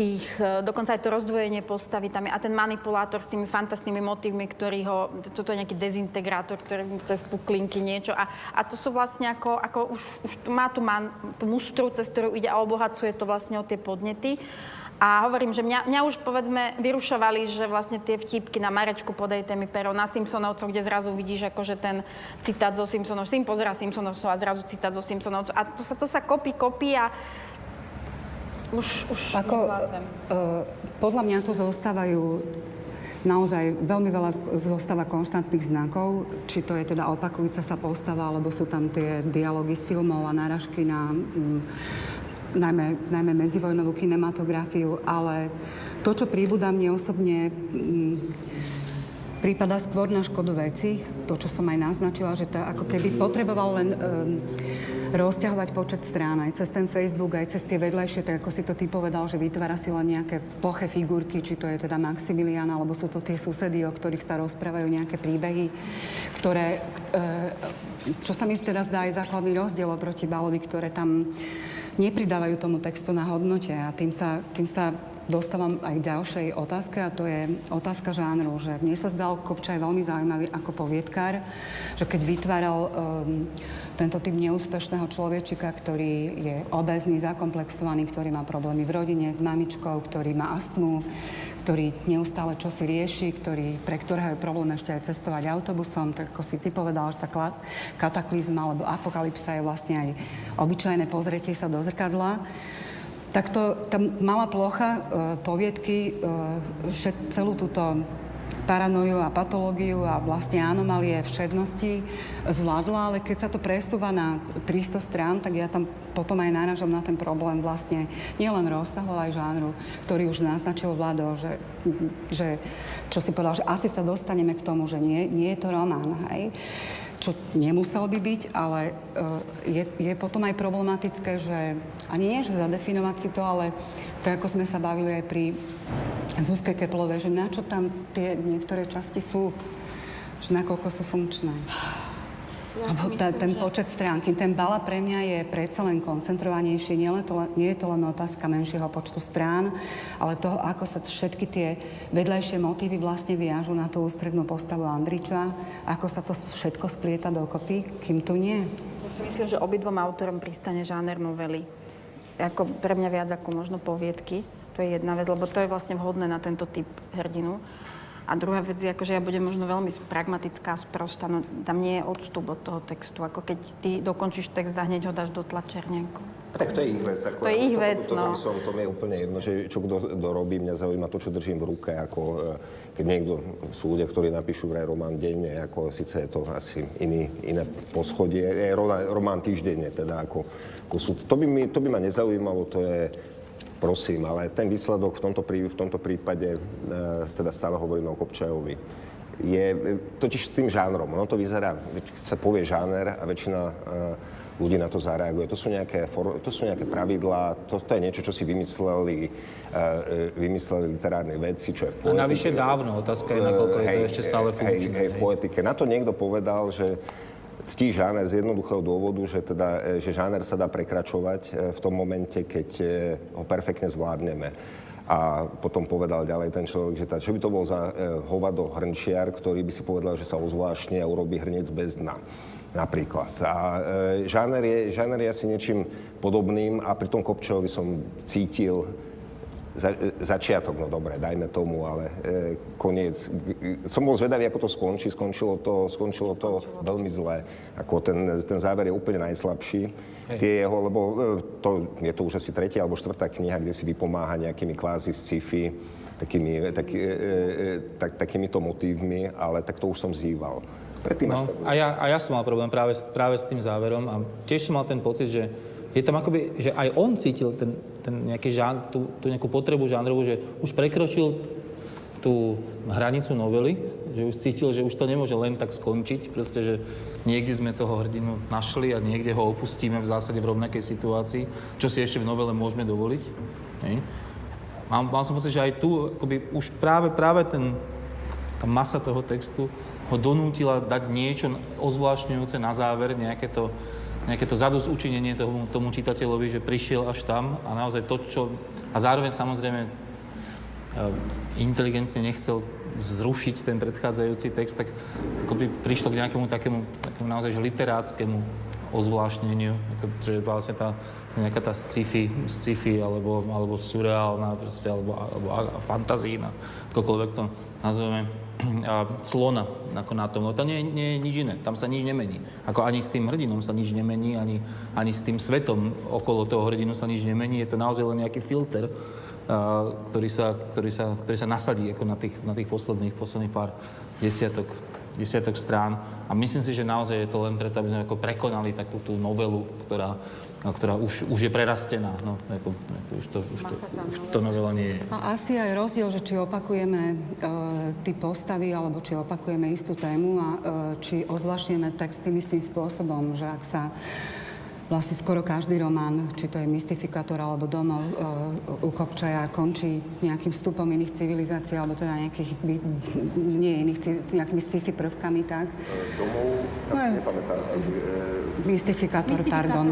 tých, e, dokonca aj to rozdvojenie postavy tam je, a ten manipulátor s tými fantastnými motívmi, ktorý ho, toto je nejaký dezintegrátor, ktorý cez puklinky niečo a, a to sú vlastne ako, ako už, už má tu man, tú mustru, cez ktorú ide a obohacuje to vlastne o tie podnety. A hovorím, že mňa, mňa už povedzme vyrušovali, že vlastne tie vtipky na Marečku podejte mi pero, na Simpsonovcoch, kde zrazu vidíš akože ten citát zo Simpsonov, Sim pozera Simpsonovcov a zrazu citát zo Simpsonovcov. A to sa, to sa kopí, kopí a už, už Ako, uh, podľa mňa tu zostávajú naozaj veľmi veľa zostáva konštantných znakov, či to je teda opakujúca sa postava, alebo sú tam tie dialógy z filmov a náražky na um, najmä, najmä medzivojnovú kinematografiu, ale to, čo príbuda mne osobne, m, prípada skôr na škodu veci. To, čo som aj naznačila, že to ako keby potreboval len um, rozťahovať počet strán aj cez ten Facebook, aj cez tie vedľajšie, tak ako si to ty povedal, že vytvára si len nejaké ploché figurky, či to je teda Maximilian, alebo sú to tie susedy, o ktorých sa rozprávajú nejaké príbehy, ktoré, e, čo sa mi teda zdá aj základný rozdiel oproti Balovi, ktoré tam nepridávajú tomu textu na hodnote a tým sa, tým sa dostávam aj ďalšej otázke a to je otázka žánru, že mne sa zdal Kopčaj veľmi zaujímavý ako poviedkár, že keď vytváral um, tento typ neúspešného človečika, ktorý je obezný, zakomplexovaný, ktorý má problémy v rodine s mamičkou, ktorý má astmu, ktorý neustále čosi rieši, ktorý, pre ktorého je problém ešte aj cestovať autobusom, tak ako si ty povedal, že tá kataklizma alebo apokalypsa je vlastne aj obyčajné pozretie sa do zrkadla. Tak to, tá malá plocha e, poviedky e, všet, celú túto paranoju a patológiu a vlastne anomálie všednosti zvládla, ale keď sa to presúva na 300 strán, tak ja tam potom aj náražam na ten problém vlastne nielen rozsahu, ale aj žánru, ktorý už naznačil Vlado, že, že čo si povedal, že asi sa dostaneme k tomu, že nie, nie je to román, hej čo nemusel by byť, ale e, je, je potom aj problematické, že ani nie, že zadefinovať si to, ale tak ako sme sa bavili aj pri Zuzke Keplovej, že na čo tam tie niektoré časti sú, že nakoľko sú funkčné. Ja myslím, ten počet stránky, ten bala pre mňa je predsa len koncentrovanejší. Nie, len to, nie je to len otázka menšieho počtu strán, ale toho, ako sa všetky tie vedľajšie motívy vlastne viažu na tú ústrednú postavu Andriča, ako sa to všetko splieta dokopy, kým tu nie. Ja si myslím, že obidvom autorom pristane žáner novely. Ako pre mňa viac ako možno poviedky. To je jedna vec, lebo to je vlastne vhodné na tento typ hrdinu. A druhá vec je, akože ja budem možno veľmi pragmatická, sprosta, no tam nie je odstup od toho textu, ako keď ty dokončíš text a hneď ho dáš do tlačerne. Tak to je ich vec. Ako, to je ich to, vec, to, to, no. Som, to mi je úplne jedno, že čo kto, kto robí, mňa zaujíma to, čo držím v ruke, ako e, keď niekto, sú ľudia, ktorí napíšu vraj román denne, ako síce je to asi iný, iné poschodie, je román týždenne, teda ako, ako sú, to by, mi, to by ma nezaujímalo, to je, prosím, ale ten výsledok v tomto, prí, v tomto prípade, e, teda stále hovoríme o Kopčajovi, je totiž s tým žánrom. Ono to vyzerá, sa povie žáner a väčšina e, ľudí na to zareaguje. To sú nejaké, to sú nejaké pravidlá, to, to je niečo, čo si vymysleli, uh, vymysleli literárne veci, čo je v poetike. A navyše dávno, otázka je, nakoľko je to ešte stále funkčné. Hej, hej, v poetike. Na to niekto povedal, že ctí žáner z jednoduchého dôvodu, že, teda, e, že žáner sa dá prekračovať e, v tom momente, keď e, ho perfektne zvládneme. A potom povedal ďalej ten človek, že tá, čo by to bol za e, hovado hrnčiar, ktorý by si povedal, že sa ozvláštne a urobí hrniec bez dna. Napríklad. A e, žáner, je, žáner je asi niečím podobným a pri tom Kopčovi som cítil za, začiatok, no dobre, dajme tomu, ale e, koniec. Som bol zvedavý, ako to skončí. Skončilo to, skončilo to skončilo. veľmi zle. Ako ten, ten záver je úplne najslabší. Hej. Tie jeho, lebo e, to, je to už asi tretia alebo štvrtá kniha, kde si vypomáha nejakými kvázi sci-fi, takými, taký, e, e, tak, takýmito motívmi, ale tak to už som zýval. no, a, ja, a ja som mal problém práve, práve s tým záverom a tiež som mal ten pocit, že je tam akoby, že aj on cítil ten, ten nejaký žán, tú, tú nejakú potrebu žánrovú, že už prekročil tú hranicu novely, že už cítil, že už to nemôže len tak skončiť, proste, že niekde sme toho hrdinu našli a niekde ho opustíme v zásade v rovnakej situácii, čo si ešte v novele môžeme dovoliť. Hej. Mal, mal som pocit, že aj tu akoby, už práve, práve ten, tá masa toho textu ho donútila dať niečo ozvlášňujúce na záver, nejaké to, nejaké to zadosť učinenie tomu, tomu čitateľovi, že prišiel až tam a naozaj to, čo A zároveň samozrejme e, inteligentne nechcel zrušiť ten predchádzajúci text, tak ako by prišlo k nejakému takému, takému naozaj literáckému ozvláštneniu, ako, že vlastne tá, nejaká tá sci-fi, sci-fi alebo, alebo surreálna, proste, alebo, alebo fantazína, akokoľvek to nazveme, a clona ako na tom. No to nie, nie je nič iné, tam sa nič nemení. Ako ani s tým hrdinom sa nič nemení, ani, ani s tým svetom okolo toho hrdinu sa nič nemení. Je to naozaj len nejaký filter, ktorý, sa, ktorý, sa, ktorý sa nasadí ako na tých, na tých posledných, posledných pár desiatok, desiatok strán. A myslím si, že naozaj je to len preto, aby sme ako prekonali takú tú novelu, ktorá, no, ktorá už, už je prerastená. No, ako, ako už, to, už, to, už to novela nie je. A asi aj rozdiel, že či opakujeme e, ty postavy, alebo či opakujeme istú tému a e, či ozvláštneme text tým istým spôsobom, že ak sa vlastne skoro každý román, či to je mystifikátor alebo domov e, u Kopčaja, končí nejakým vstupom iných civilizácií, alebo teda nejakých, by, nie iných, nejakými sci-fi prvkami, tak? Domov, tam No si je- nepamätám. e, Mystifikátor, pardon.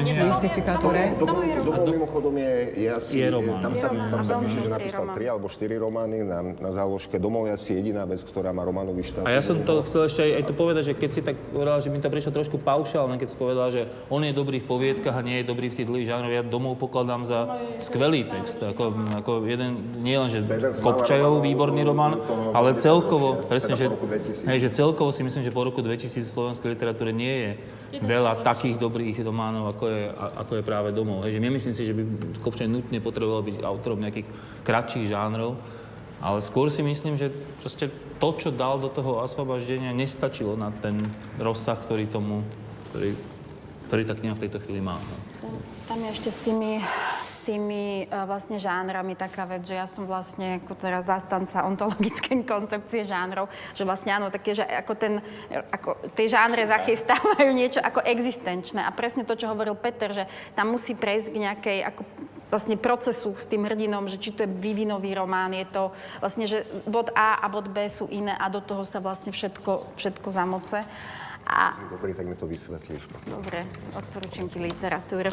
Mystifikátore. Domov, domov mimochodom je, je asi... Je román. Tam sa, Je román. tam sa píše, že napísal je román. tri alebo štyri romány na, na záložke. Domov je asi jediná vec, ktorá má románový štát. A ja som to chcel ešte aj, aj to povedať, že keď si tak povedala, že mi to prišlo trošku paušálne, keď si povedala, že on je dobrý v poviedkach a nie je dobrý v tých dlhých žánroch. Ja domov pokladám za skvelý text. Ako, ako jeden, nie len, že Kopčajov výborný román, ale 20. celkovo, presne, že, po roku 2000. hej, že celkovo si myslím, že po roku 2000 v slovenskej literatúre nie je veľa takých dobrých románov, ako je, ako je práve domov. Hej, že nemyslím si, že by Kopčaj nutne potreboval byť autorom nejakých kratších žánrov, ale skôr si myslím, že proste to, čo dal do toho osvoboždenia, nestačilo na ten rozsah, ktorý tomu, ktorý, ktorý tá kniha v tejto chvíli má. No. Tam, tam je ešte s tými, s tými uh, vlastne žánrami taká vec, že ja som vlastne ako teraz zastanca ontologickej koncepcie žánrov, že vlastne áno, také, že ako ten, ako tie žánre zachystávajú niečo ako existenčné a presne to, čo hovoril Peter, že tam musí prejsť k nejakej ako vlastne procesu s tým hrdinom, že či to je vývinový román, je to vlastne, že bod A a bod B sú iné a do toho sa vlastne všetko, všetko zamoce. A Dobrý, tak mi to vysvetlíš. Dobre, odporúčam ti literatúru.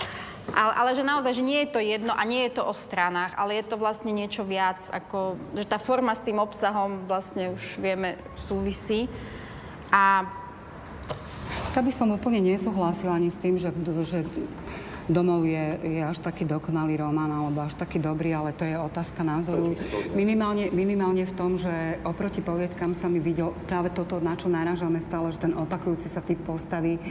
Ale, ale že naozaj, že nie je to jedno a nie je to o stranách, ale je to vlastne niečo viac, ako, že tá forma s tým obsahom vlastne už vieme súvisí. A Ja by som úplne nesúhlasila ani s tým, že, že domov je, je až taký dokonalý román alebo až taký dobrý, ale to je otázka názoru. Minimálne, minimálne v tom, že oproti poviedkam sa mi videl práve toto, na čo narážame stále, že ten opakujúci sa typ postavy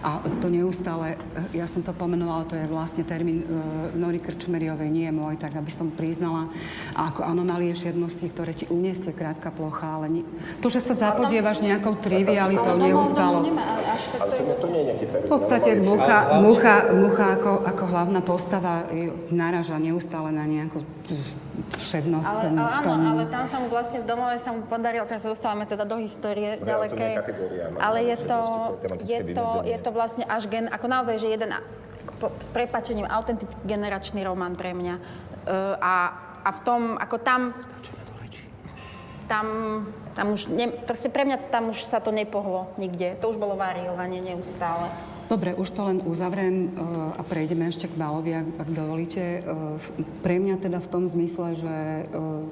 a to neustále, ja som to pomenovala, to je vlastne termín uh, Nory Krčmeriovej, nie je môj, tak aby som priznala, a ako anomálie šiednosti, ktoré ti uniesie krátka plocha, ale nie, to, že sa zapodievaš nejakou trivialitou neustále. Ale to, nie- to nie je nejaký termín. V podstate mucha, mucha, mucha ako, ako hlavná postava naráža neustále na nejakú všednosť ale, ten, ale v áno, tom. ale tam sa mu vlastne v domove sa mu podarilo, sa dostávame teda do histórie No, ďalekej. no, ale je že to, je to, je to vlastne až gen, ako naozaj, že jeden po- s prepačením autentický generačný román pre mňa. Uh, a, a v tom, ako tam tam, tam už, ne, proste pre mňa tam už sa to nepohlo nikde. To už bolo variovanie neustále. Dobre, už to len uzavriem uh, a prejdeme ešte k Balovi, ak, ak dovolíte. V- pre mňa teda v tom zmysle, že uh,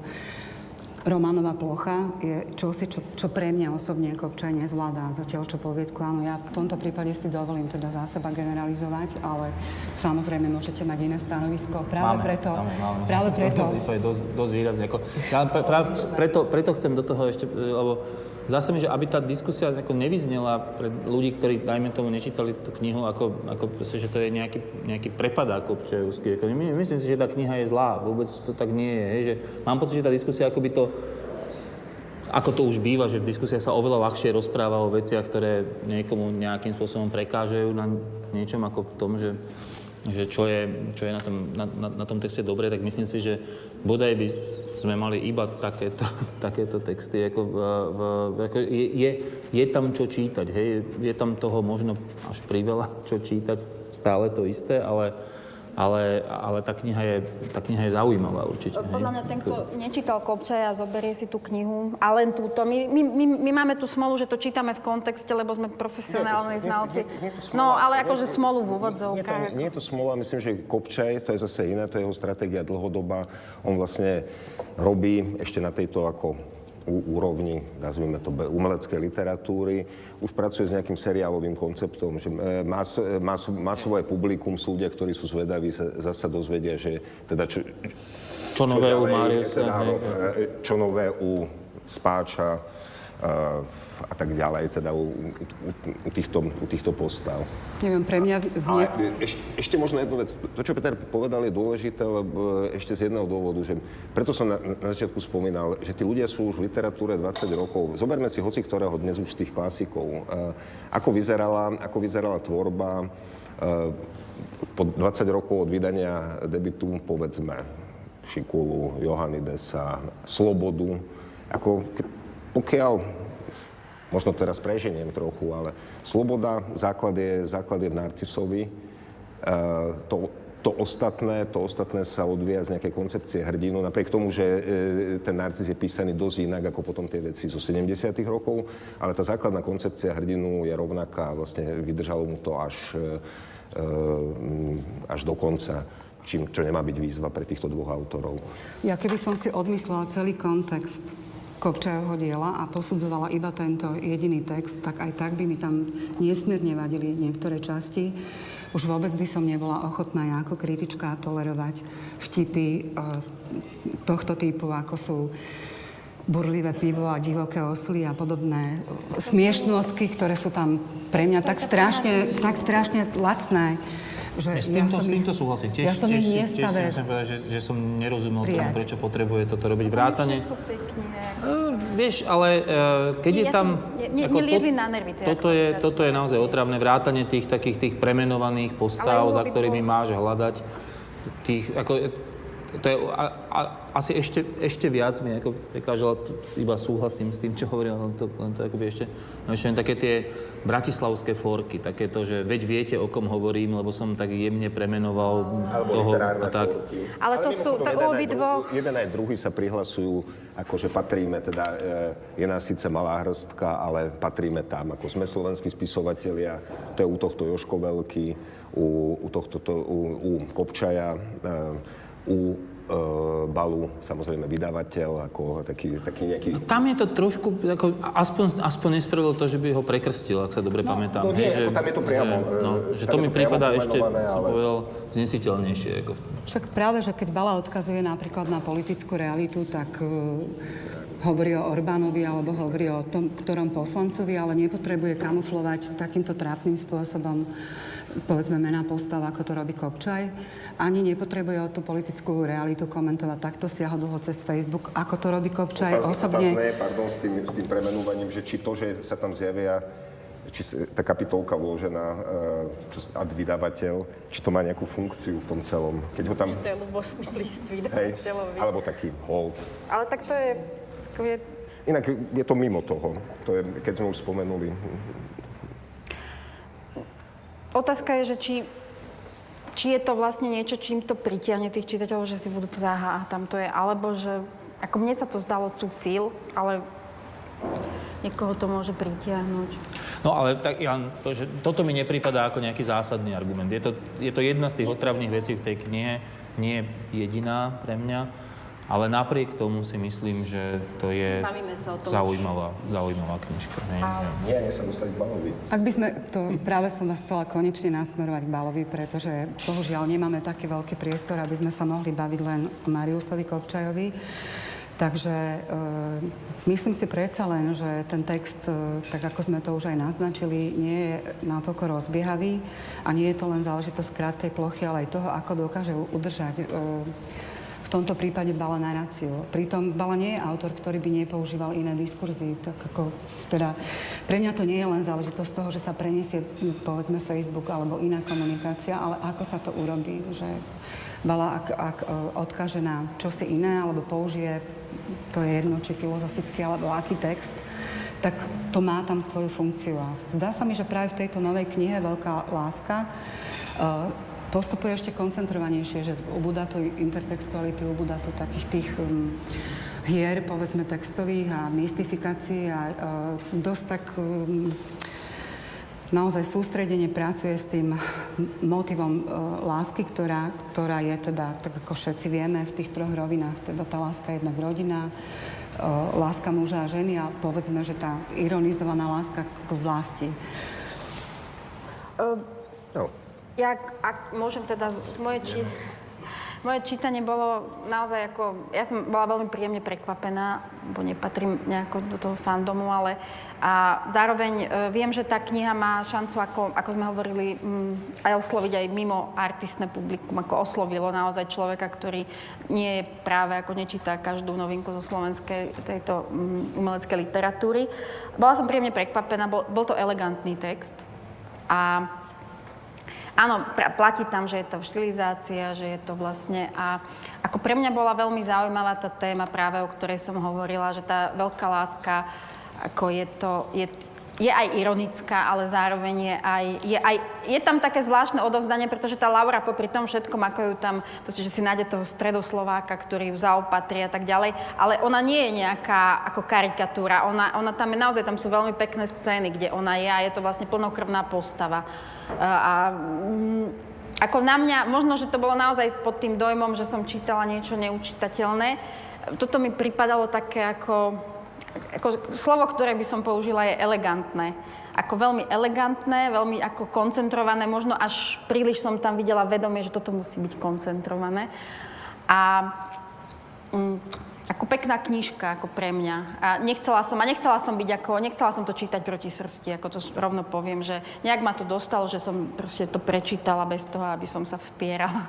románová plocha je čosi, čo, čo pre mňa osobne Kopčaj nezvládá. Zatiaľ, čo poviedku, áno, ja v tomto prípade si dovolím teda za seba generalizovať, ale samozrejme môžete mať iné stanovisko. Práve preto, máme, máme. práve preto, To je dosť, dosť výrazne. Ako, ja práve preto, preto chcem do toho ešte, e, lebo zdá mi, že aby tá diskusia ako nevyznela pre ľudí, ktorí, dajme tomu, nečítali tú knihu, ako, ako proste, že to je nejaký, nejaký prepadák občajovský. Myslím si, že tá kniha je zlá. Vôbec to tak nie je. Že mám pocit, že tá diskusia akoby to ako to už býva, že v diskusiách sa oveľa ľahšie rozpráva o veciach, ktoré niekomu nejakým spôsobom prekážajú na niečom ako v tom, že, že čo, je, čo je na tom, na, na, na tom texte dobré, tak myslím si, že bodaj by sme mali iba takéto, takéto texty. Ako v, v, ako je, je, je tam čo čítať, hej? je tam toho možno až priveľa čo čítať, stále to isté, ale ale, ale tá, kniha je, tá kniha je zaujímavá určite. Podľa hej. mňa ten, kto nečítal Kopčaja, zoberie si tú knihu a len túto. My, my, my, my máme tú smolu, že to čítame v kontexte, lebo sme profesionálni Nie, nie, znalci. nie, nie smola. No, ale Nie, akože nie, smolu v nie, úvodzovkách. Nie, nie je to smola, myslím, že Kopčaj, to je zase iné, to je jeho stratégia dlhodobá. On vlastne robí ešte na tejto ako úrovni, nazvime to, umeleckej literatúry, už pracuje s nejakým seriálovým konceptom, že e, má, s- e, má, s- má svoje publikum, sú ľudia, ktorí sú zvedaví, sa, zasa dozvedia, že teda čo, Čo nové u ďalej, Mariusa, teda, e, čo nové u Spáča e, a tak ďalej, teda u, u, u, týchto, u týchto postav. Neviem, pre mňa... v- Ale ešte, ešte možno jednu vec. To, čo Peter povedal, je dôležité, lebo ešte z jedného dôvodu, že preto som na, na začiatku spomínal, že tí ľudia sú už v literatúre 20 rokov. Zoberme si hoci ktorého dnes už tých klasikov. E, ako, vyzerala, ako vyzerala tvorba e, po 20 rokov od vydania debitu, povedzme, Šikulu, Johannidesa, Slobodu. Ako, pokiaľ možno teraz preženiem trochu, ale sloboda, základ je, základ je v Narcisovi. E, to, to ostatné, to ostatné sa odvíja z nejakej koncepcie hrdinu, napriek tomu, že e, ten Narcis je písaný dosť inak ako potom tie veci zo 70 rokov, ale tá základná koncepcia hrdinu je rovnaká, vlastne vydržalo mu to až, e, až do konca, čím, čo nemá byť výzva pre týchto dvoch autorov. Ja keby som si odmyslela celý kontext Kopčajovho diela a posudzovala iba tento jediný text, tak aj tak by mi tam nesmierne vadili niektoré časti. Už vôbec by som nebola ochotná ja ako kritička tolerovať vtipy e, tohto typu, ako sú burlivé pivo a divoké osly a podobné smiešnosti, ktoré sú tam pre mňa tak strašne, tak strašne lacné, že S týmto, ja som s týmto súhlasím. Tiež, ja som tiež, ich tiež, nestave tiež povedať, že, že som nerozumel tomu, prečo potrebuje toto robiť vrátane. Všetko v tej knihe. Uh, vieš, ale uh, keď je ja tam... nie- neliezli na nervy toto, je, toto je naozaj otravné vrátanie tých takých tých premenovaných postav, za ktorými to- máš hľadať. Tých, ako, to je a, a, asi ešte, ešte viac mi ako prekážalo, iba súhlasím s tým, čo hovoril, len to, len to akoby ešte, no ešte také tie bratislavské forky, také to, že veď viete, o kom hovorím, lebo som tak jemne premenoval Alebo toho literárne a tak. forky. Ale to sú- mimochodom, tak jeden aj druhý sa prihlasujú, ako že patríme, teda e, je nás síce malá hrstka, ale patríme tam, ako sme slovenskí spisovatelia, to je u tohto Joško Veľký, u, u, tohto, to, u, u Kopčaja, e, u e, Balu, samozrejme vydavateľ, ako taký, taký nejaký... Tam je to trošku, ako, aspoň, aspoň nespravil to, že by ho prekrstil, ak sa dobre pamätám. no nie, ako tam je to priamo, Že, no, e, že to je mi prípada ešte, som ale- povedal, znesiteľnejšie. Ako, Však práve, že keď Bala odkazuje napríklad na politickú realitu, tak uh, hovorí o Orbánovi alebo hovorí o tom, ktorom poslancovi, ale nepotrebuje kamuflovať takýmto trápnym spôsobom povedzme mená postav, ako to robí Kopčaj. Ani nepotrebuje o tú politickú realitu komentovať takto siahodlho cez Facebook, ako to robí Kopčaj. Otázne, Osobne... otázne je, pardon, s tým, s tým premenúvaním, že či to, že sa tam zjavia či tá kapitolka vložená e, čo, ad vydavateľ, či to má nejakú funkciu v tom celom. Keď ho tam, To je ľubostný list hej, vydavateľovi. alebo taký hold. Ale tak to je... To je Inak je to mimo toho. To je, keď sme už spomenuli. Otázka je, že či, či je to vlastne niečo, čím to pritiahne tých čitateľov, že si budú pozerať, aha, tam to je, alebo že, ako mne sa to zdalo tu feel, ale niekoho to môže pritiahnuť. No ale tak, Jan, to, že, toto mi nepripadá ako nejaký zásadný argument. Je to, je to jedna z tých otravných vecí v tej knihe, nie jediná pre mňa, ale napriek tomu si myslím, že to je Bavíme sa o tom zaujímavá, zaujímavá knižka. Nie, nie. Nie, nie sa dostať k Balovi. Ak by sme, to práve som vás chcela konečne nasmerovať k Balovi, pretože bohužiaľ nemáme taký veľký priestor, aby sme sa mohli baviť len o Mariusovi Kopčajovi. Takže e, myslím si predsa len, že ten text, e, tak ako sme to už aj naznačili, nie je natoľko rozbiehavý a nie je to len záležitosť krátkej plochy, ale aj toho, ako dokáže udržať e, v tomto prípade Bala naráciu. Pritom Bala nie je autor, ktorý by nepoužíval iné diskurzy. Tak ako, teda, pre mňa to nie je len záležitosť toho, že sa preniesie, povedzme, Facebook alebo iná komunikácia, ale ako sa to urobí. Že Bala, ak, ak e, odkáže na čosi iné alebo použije, to je jedno, či filozofický alebo aký text, tak to má tam svoju funkciu. A zdá sa mi, že práve v tejto novej knihe Veľká láska e, postupuje ešte koncentrovanejšie, že ubúda to intertextuality, ubúda to takých tých um, hier, povedzme, textových a mystifikácií a uh, dosť tak um, naozaj sústredenie pracuje s tým motivom uh, lásky, ktorá, ktorá je teda, tak ako všetci vieme, v tých troch rovinách. Teda tá láska je jednak rodina, uh, láska muža a ženy a povedzme, že tá ironizovaná láska k vlasti. No, Ja, ak môžem teda, moje, či, moje čítanie bolo naozaj ako, ja som bola veľmi príjemne prekvapená, bo nepatrím nejako do toho fandomu, ale a zároveň e, viem, že tá kniha má šancu, ako, ako sme hovorili, mm, aj osloviť aj mimo artistné publikum, ako oslovilo naozaj človeka, ktorý nie je práve, ako nečíta každú novinku zo slovenskej tejto mm, umeleckej literatúry. Bola som príjemne prekvapená, bol, bol to elegantný text a Áno, platí tam, že je to štilizácia, že je to vlastne... A ako pre mňa bola veľmi zaujímavá tá téma práve, o ktorej som hovorila, že tá veľká láska, ako je to... Je, je aj ironická, ale zároveň je aj, je aj... Je tam také zvláštne odovzdanie, pretože tá Laura popri tom všetkom, ako ju tam... Proste, že si nájde toho stredoslováka, ktorý ju zaopatrí a tak ďalej, ale ona nie je nejaká ako karikatúra. Ona, ona tam je naozaj, tam sú veľmi pekné scény, kde ona je a je to vlastne plnokrvná postava. A, mm, ako na mňa, možno, že to bolo naozaj pod tým dojmom, že som čítala niečo neučitateľné. Toto mi pripadalo také ako, ako slovo, ktoré by som použila je elegantné. Ako veľmi elegantné, veľmi ako koncentrované, možno až príliš som tam videla vedomie, že toto musí byť koncentrované. A mm, ako pekná knižka, ako pre mňa. A nechcela som, a nechcela som byť ako, nechcela som to čítať proti srsti, ako to rovno poviem, že nejak ma to dostalo, že som proste to prečítala bez toho, aby som sa vspierala.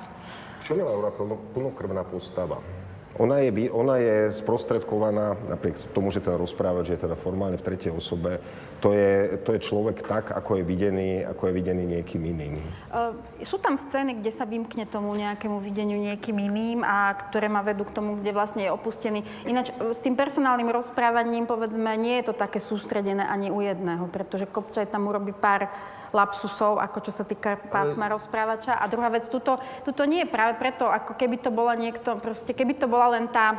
čo je Laura plno, plnokrvná postava? Ona je, ona je sprostredkovaná, napriek tomu, že ten rozprávač je teda formálne v tretej osobe, to je, to je človek tak, ako je videný, ako je videný niekým iným. Uh, sú tam scény, kde sa vymkne tomu nejakému videniu niekým iným a ktoré ma vedú k tomu, kde vlastne je opustený. Ináč e, s tým personálnym rozprávaním, povedzme, nie je to také sústredené ani u jedného, pretože Kopčaj tam urobí pár lapsusov, ako čo sa týka pásma rozprávača. A druhá vec, tuto, tuto nie je práve preto, ako keby to bola niekto, proste keby to bola len tá,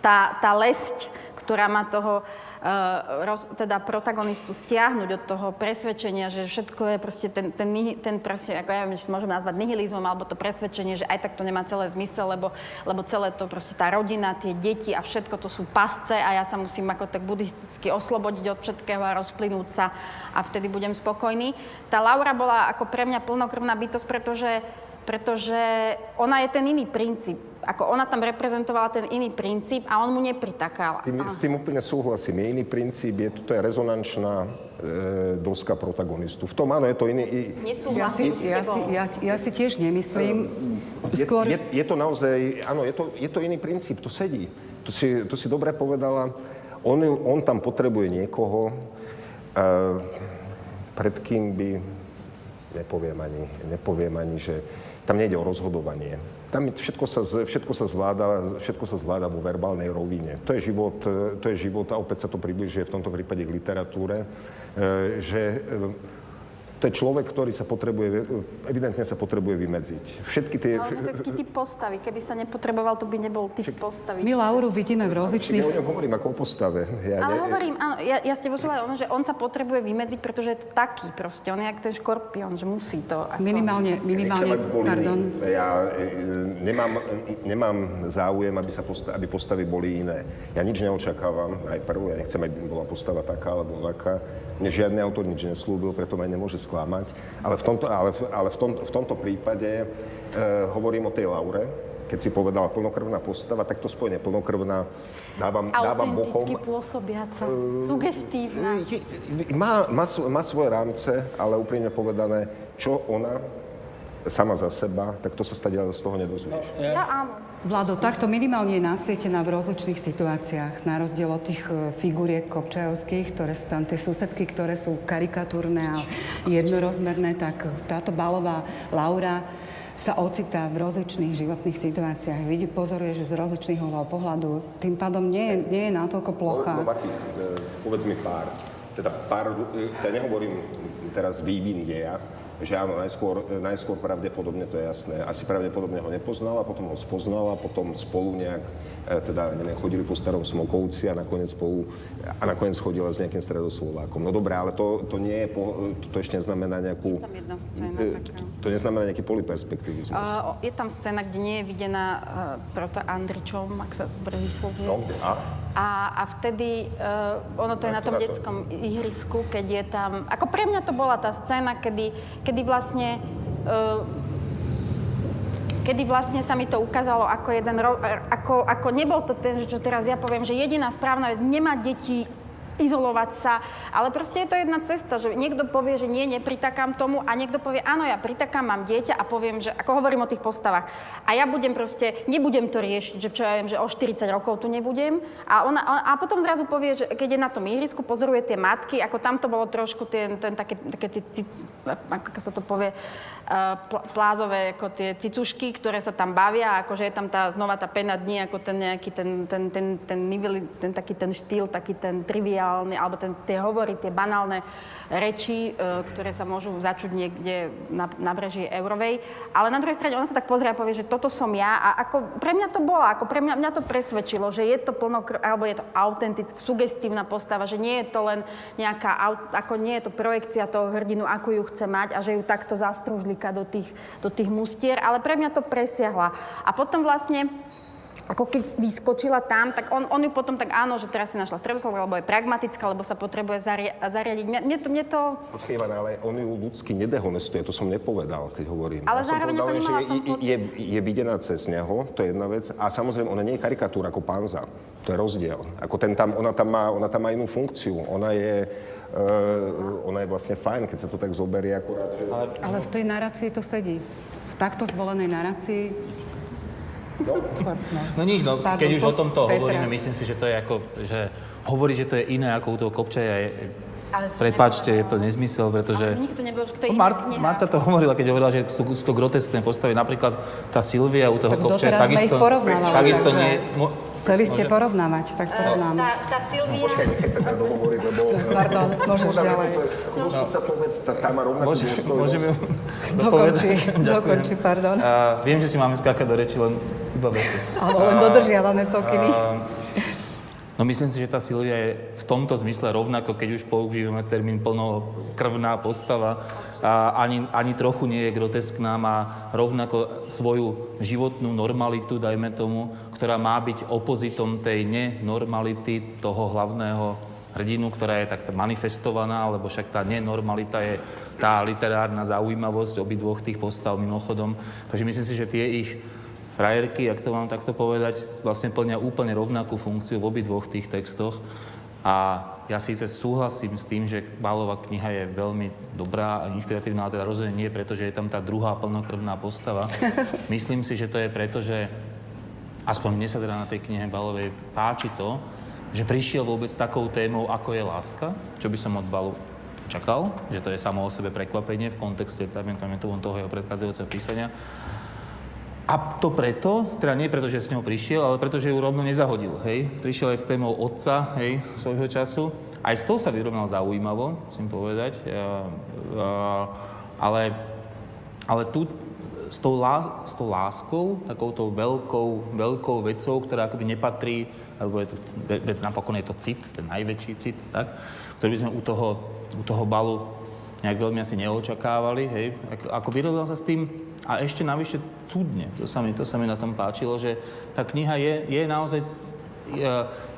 tá, tá lesť, ktorá má toho uh, roz, teda protagonistu stiahnuť od toho presvedčenia, že všetko je proste ten, ten, ten proste, ako ja neviem, či môžem nazvať nihilizmom, alebo to presvedčenie, že aj tak to nemá celé zmysel, lebo, lebo celé to proste tá rodina, tie deti a všetko to sú pasce a ja sa musím ako tak buddhisticky oslobodiť od všetkého a rozplynúť sa a vtedy budem spokojný. Tá Laura bola ako pre mňa plnokrvná bytosť, pretože pretože ona je ten iný princíp. Ako ona tam reprezentovala ten iný princíp a on mu nepritakal. S tým, s tým úplne súhlasím. Je iný princíp, je to je rezonančná e, doska protagonistu. V tom áno, je to iný... I, Ja Nesúhlasím si, s ja, si, ja, ja si tiež nemyslím. je, Skôr, je, je to naozaj, áno, je to, je to iný princíp, to sedí. To si, to si dobre povedala. On, on tam potrebuje niekoho, e, pred kým by, nepoviem ani, nepoviem ani, že tam nejde o rozhodovanie. Tam všetko sa, všetko sa, zvláda, všetko sa zvláda vo verbálnej rovine. To je život, e, to je život a opäť sa to približuje v tomto prípade k literatúre, e, že e, to je človek, ktorý sa potrebuje, evidentne sa potrebuje vymedziť. Všetky tie... Ale on je taký typ postavy. Keby sa nepotreboval, to by nebol typ postavy. my Lauru vidíme v Ja o rozličných... ňom hovorím ako o postave. Ja, Ale ne- hovorím, áno, ja, ja s tebou súhlasím, že on sa potrebuje vymedziť, pretože je to taký proste. On je jak ten škorpión, že musí to. Ako... Minimálne, minimálne, aby boli pardon. Ja e, nemám, nemám záujem, aby, sa posta- aby postavy boli iné. Ja nič neočakávam najprv. Ja nechcem, aby bola postava taká alebo taká. Žiadny autor nič neslúbil, preto aj nemôže sklamať. Ale v tomto, ale v, ale v tomto, v tomto prípade e, hovorím o tej Laure. Keď si povedala plnokrvná postava, tak to spojenie plnokrvná dávam, dávam bochom. Autenticky pôsobiaca, sugestívna. Je- Má, má, má svoje rámce, ale úprimne povedané, čo ona sama za seba, tak to sa stať z toho nedozvieš. Ja áno. Vlado, takto minimálne je nasvietená v rozličných situáciách, na rozdiel od tých e, figuriek kopčajovských, ktoré sú tam tie susedky, ktoré sú karikatúrne a jednorozmerné, tak táto balová Laura sa ocitá v rozličných životných situáciách. Vidí, pozoruje, že z rozličných uhlov pohľadu. Tým pádom nie je, nie je natoľko plochá. No, Maki, e, povedz mi pár. Teda pár, e, ja nehovorím teraz vývin deja, že áno, najskôr, najskôr pravdepodobne to je jasné. Asi pravdepodobne ho nepoznala, potom ho spoznala, potom spolu nejak, e, teda neviem, chodili po starom Smokovci a nakoniec spolu, a nakoniec chodila s nejakým stredoslovákom. No dobré, ale to, to nie je, po, to, to ešte neznamená nejakú... Tam jedna scéna e, taká. To neznamená nejaký poliperspektivizmus. Uh, je tam scéna, kde nie je videná uh, Trota Andričom, ak sa vyslovuje. No, a? A, a vtedy, uh, ono to je na tom detskom ihrisku, keď je tam... Ako pre mňa to bola tá scéna, kedy, kedy vlastne... Uh, kedy vlastne sa mi to ukázalo ako jeden... Ako, ako nebol to ten, že čo teraz ja poviem, že jediná správna vec, nemá deti izolovať sa, ale proste je to jedna cesta, že niekto povie, že nie, nepritakám tomu a niekto povie, áno, ja pritakám, mám dieťa a poviem, že ako hovorím o tých postavách. A ja budem proste, nebudem to riešiť, že čo ja viem, že o 40 rokov tu nebudem. A, ona, a, potom zrazu povie, že keď je na tom ihrisku, pozoruje tie matky, ako tam to bolo trošku ten, ten také, také tie, ako sa to povie, pl- plázové, ako tie cicušky, ktoré sa tam bavia, akože je tam tá, znova tá pena dní, ako ten nejaký ten, ten, ten, ten, nivel, ten taký ten štýl, taký ten triviálny, alebo ten, tie hovory, tie banálne reči, uh, ktoré sa môžu začuť niekde na, na breží Eurovej. Ale na druhej strane ona sa tak pozrie a povie, že toto som ja a ako pre mňa to bola, ako pre mňa, mňa to presvedčilo, že je to plno, alebo je to autentická, sugestívna postava, že nie je to len nejaká, ako nie je to projekcia toho hrdinu, ako ju chce mať a že ju takto zastrúžlika do tých, do tých mustier, ale pre mňa to presiahla. A potom vlastne ako keď vyskočila tam, tak on, on ju potom tak áno, že teraz si našla stredoslovo, lebo je pragmatická, lebo sa potrebuje zaria- zariadiť. Mne, mne, to, mne to... Počkej, Ivana, ale on ju ľudsky nedehonestuje, to som nepovedal, keď hovorím. Ale som zároveň povedal, ako že je, som je, je, je videná cez neho, to je jedna vec. A samozrejme, ona nie je karikatúra ako panza. To je rozdiel. Ako ten tam, ona, tam má, ona tam má inú funkciu. Ona je, uh, ona je vlastne fajn, keď sa to tak zoberie akurát, že... Ale v tej narácii to sedí. V takto zvolenej narácii... No. No nič, no, Pardon, keď už o tomto Petra. hovoríme, myslím si, že to je ako, že hovoriť, že to je iné ako u toho kopčaja, je, Ale sú prepáčte, je to nezmysel, pretože... Ale nikto nebol, to je No, Mar- Marta to hovorila, keď hovorila, že sú, sú to groteskné postavy. Napríklad tá Silvia u toho Tak kopčaja doteraz sme takisto... ich porovnávali, Takisto nie... Mo, Chceli ste môže- porovnávať, tak porovnáme. Tá, tá Silvia... Počkaj, nechaj Petra dohovoriť, lebo... Pardon, môžeš ďalej. dosť podstatnú vec, tá, má rovnakú Môžem, dôstojnosť. môžeme... Dokonči, Ďakujem. dokonči, pardon. Viem, že si máme skákať do reči, len iba veci. Ale len dodržiavame pokyny. No myslím si, že tá Silvia je v tomto zmysle rovnako, keď už používame termín plnokrvná postava, a ani, ani trochu nie je groteskná, má rovnako svoju životnú normalitu, dajme tomu, ktorá má byť opozitom tej nenormality toho hlavného hrdinu, ktorá je takto manifestovaná, lebo však tá nenormalita je tá literárna zaujímavosť obidvoch tých postav mimochodom. Takže myslím si, že tie ich frajerky, ak to mám takto povedať, vlastne plnia úplne rovnakú funkciu v obidvoch tých textoch. A ja síce súhlasím s tým, že Bálová kniha je veľmi dobrá a inšpiratívna, ale teda rozhodne nie preto, že je tam tá druhá plnokrvná postava. Myslím si, že to je preto, že aspoň mne sa teda na tej knihe Balovej páči to, že prišiel vôbec takou témou, ako je láska, čo by som od Balu čakal, že to je samo o sebe prekvapenie v kontexte, tomu toho jeho predchádzajúceho písania. A to preto, teda nie preto, že s ňou prišiel, ale preto, že ju rovno nezahodil, hej. Prišiel aj s témou otca, hej, svojho času. Aj s tou sa vyrovnal zaujímavo, musím povedať. Ja, a, ale, ale tu s tou, lá, s tou láskou, takouto veľkou, veľkou vecou, ktorá akoby nepatrí, alebo je to, ve- vec napokon je to cit, ten najväčší cit, tak, ktorý by sme u toho, u toho balu nejak veľmi asi neočakávali, hej, ako, vyrovnal sa s tým a ešte navyše cudne, to sa mi, to sa mi na tom páčilo, že tá kniha je, je naozaj je,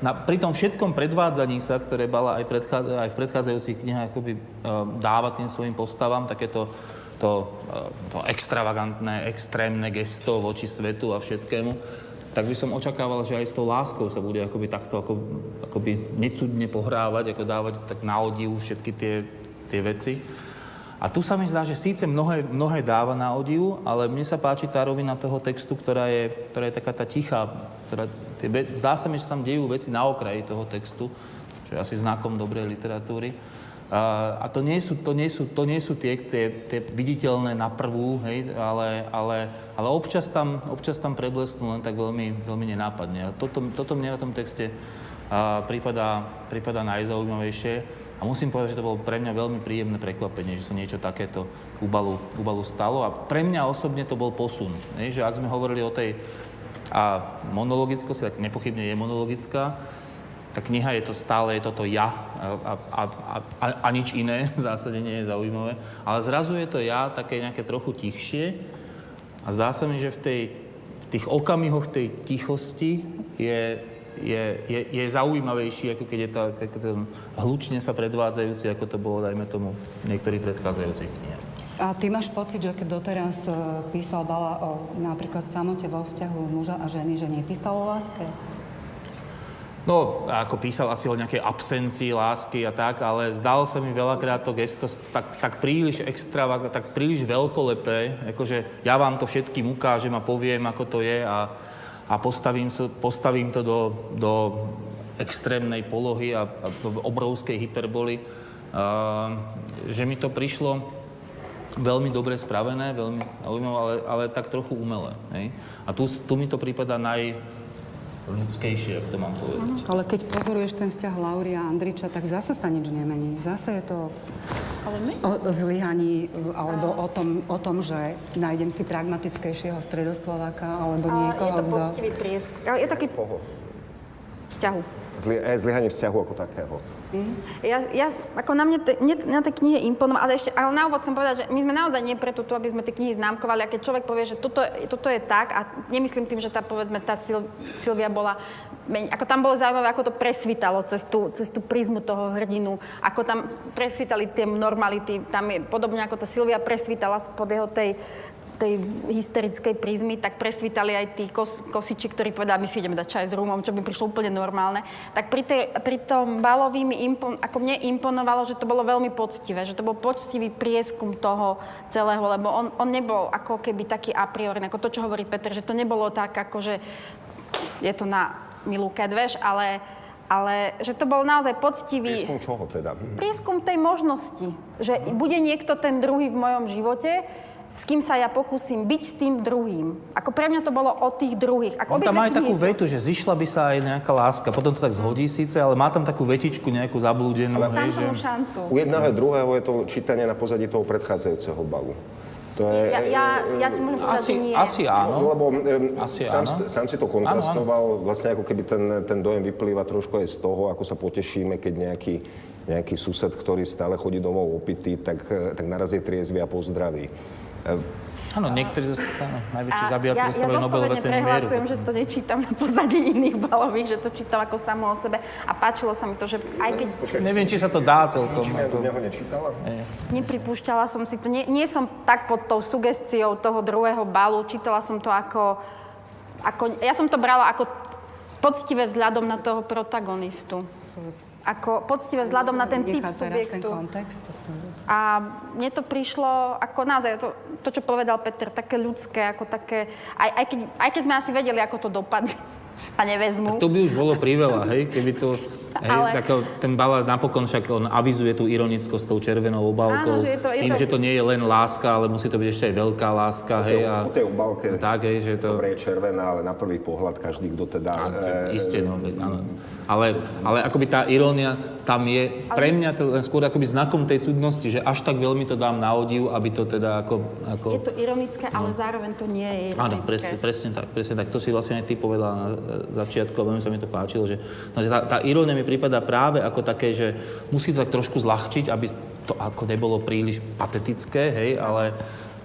na, pri tom všetkom predvádzaní sa, ktoré Bala aj, predchá, aj v predchádzajúcich knihách akoby, uh, dáva tým svojim postavám, takéto to, uh, to extravagantné, extrémne gesto voči svetu a všetkému, tak by som očakával, že aj s tou láskou sa bude akoby takto ako, akoby necudne pohrávať, ako dávať tak na odiv všetky tie, tie veci. A tu sa mi zdá, že síce mnohé, mnohé dáva na odiv, ale mne sa páči tá rovina toho textu, ktorá je, ktorá je taká tá tichá. Ktorá, tie, zdá sa mi, že tam dejú veci na okraji toho textu, čo je asi znakom dobrej literatúry. A, a to nie sú, to nie sú, to nie sú tie, tie, tie viditeľné na prvú, hej, ale, ale, ale občas, tam, občas tam preblesnú len tak veľmi, veľmi nenápadne. A toto, toto mne na tom texte a, prípada, prípada najzaujímavejšie. A musím povedať, že to bolo pre mňa veľmi príjemné prekvapenie, že sa niečo takéto u Balu, u Balu stalo. A pre mňa osobne to bol posun. Ne? Že ak sme hovorili o tej a monologickosti, tak nepochybne je monologická, tá kniha je to stále, je toto ja a, a, a, a nič iné v zásade nie je zaujímavé. Ale zrazu je to ja také nejaké trochu tichšie a zdá sa mi, že v, tej, v tých okamihoch tej tichosti je, je, je, je zaujímavejší, ako keď je to, ako ten hlučne sa predvádzajúci, ako to bolo, dajme tomu, v niektorých predchádzajúcich knihách. A ty máš pocit, že keď doteraz e, písal Bala o napríklad samote vo vzťahu muža a ženy, že nepísal o láske? No, ako písal asi o nejakej absencii lásky a tak, ale zdalo sa mi veľakrát to gesto tak, tak príliš extravagantné, tak príliš veľkolepé, akože ja vám to všetkým ukážem a poviem, ako to je a, a postavím, postavím to do, do extrémnej polohy a, a do obrovskej hyperboly. A, že mi to prišlo veľmi dobre spravené, veľmi ale, ale tak trochu umelé. Hej? A tu, tu mi to prípada naj, ľudskejšie, ak to mám povedať. Ale keď pozoruješ ten vzťah Lauri a Andriča, tak zase sa nič nemení. Zase je to Ale my? o, o zlyhaní, alebo o tom, o tom, že nájdem si pragmatickejšieho stredoslováka, alebo niekoho, je to poctivý prieskum. Je taký Koho? vzťahu. Zli, eh, zlyhanie vzťahu ako takého. Ja, ja, ako na mne, te, nie, na tej knihe imponoval, ale ešte, ale na úvod chcem povedať, že my sme naozaj nie preto tu, aby sme tie knihy známkovali. A keď človek povie, že toto, toto je tak, a nemyslím tým, že tá, povedzme, tá Sil, Silvia bola, meň, ako tam bolo zaujímavé, ako to presvítalo cez tú, cez tú prízmu toho hrdinu, ako tam presvítali tie normality, tam je podobne ako tá Silvia presvítala spod jeho tej, tej hysterickej prízmy, tak presvítali aj tí kos, kosiči, ktorí povedali, my si ideme dať čaj s rumom, čo by prišlo úplne normálne. Tak pri, tej, pri tom Balovi mi impon, ako mne imponovalo, že to bolo veľmi poctivé, že to bol poctivý prieskum toho celého, lebo on, on nebol ako keby taký a priori, ako to, čo hovorí Peter, že to nebolo tak, ako že je to na milú kedveš, ale ale že to bol naozaj poctivý Prieskum čoho teda? prieskum tej možnosti, že bude niekto ten druhý v mojom živote, s kým sa ja pokúsim byť s tým druhým. Ako pre mňa to bolo o tých druhých. Ako On tam má aj takú vetu, že zišla by sa aj nejaká láska. Potom to tak zhodí síce, ale má tam takú vetičku nejakú zablúdenú. Tam hej, že... šancu. U jedného a druhého je to čítanie na pozadí toho predchádzajúceho balu. To je, Ja, ja, ja ti môžem povedať, Asi, nie. asi áno. No, lebo um, Asi sám, áno. sám si to kontrastoval, vlastne ako keby ten, ten dojem vyplýva trošku aj z toho, ako sa potešíme, keď nejaký, nejaký sused, ktorý stále chodí domov opitý, tak, eh, tak naraz je triezvy a pozdraví. Áno, niektorí dostanú najväčší A zabíjaci ja, ja dostávajú Nobelové ceny mieru. prehlasujem, že to nečítam na pozadí iných balových, že to čítam ako samo o sebe. A páčilo sa mi to, že aj keď Neviem, či sa to dá celkom. Či Ako... neho nečítala? nepripúšťala som si to, nie, nie som tak pod tou sugestiou toho druhého balu, čítala som to ako, ako, ja som to brala ako poctivé vzhľadom na toho protagonistu. Ako poctivé vzhľadom na ten typ teraz ten subjektu. kontext. to som- A mne to prišlo ako naozaj, to, to čo povedal Peter, také ľudské, ako také, aj, aj, keď, aj keď sme asi vedeli, ako to dopadne, sa nevezmú. To by už bolo priveľa, hej, keby to... Hej, Ale- tak ten balát napokon však on avizuje tú ironickosť s tou červenou obálkou. Áno, že je to- je tým, to- že to nie je len láska, ale musí to byť ešte aj veľká láska, hej. A, O tej obálke tak, hej, že to... dobre je červená, ale na prvý pohľad každý, kto teda... A, eh, Isté, no, veď áno. Ale, ale akoby tá irónia tam je pre mňa to len skôr akoby znakom tej cudnosti, že až tak veľmi to dám na odiv, aby to teda ako... ako... Je to ironické, ale zároveň to nie je ironické. Áno, presne, presne tak, presne tak. To si vlastne aj ty povedala na e, začiatku a veľmi sa mi to páčilo, že, no, že tá, tá irónia mi prípada práve ako také, že musí to tak trošku zľahčiť, aby to ako nebolo príliš patetické, hej, ale,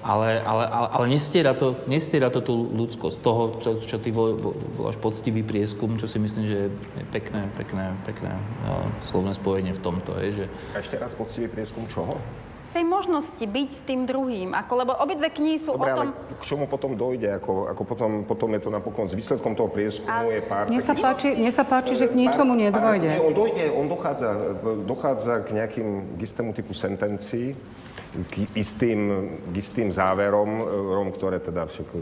ale, ale, ale, ale nestiera, to, nestiera to tú ľudskosť toho, čo, čo ty vol- vol- voláš poctivý prieskum, čo si myslím, že je pekné, pekné, pekné uh, slovné spojenie v tomto, hej, že A ešte raz poctivý prieskum čoho? Tej možnosti byť s tým druhým, ako, lebo obidve knihy sú Dobre, o tom... ale k čomu potom dojde? Ako, ako potom, potom je to napokon s výsledkom toho prieskumu je pár... Mne sa takých- páči, mne sa páči že k ničomu Pár- Nie, on dojde, on dochádza, dochádza k nejakým k istému typu sentencií, k istým, k istým záverom, rom, ktoré teda všetko,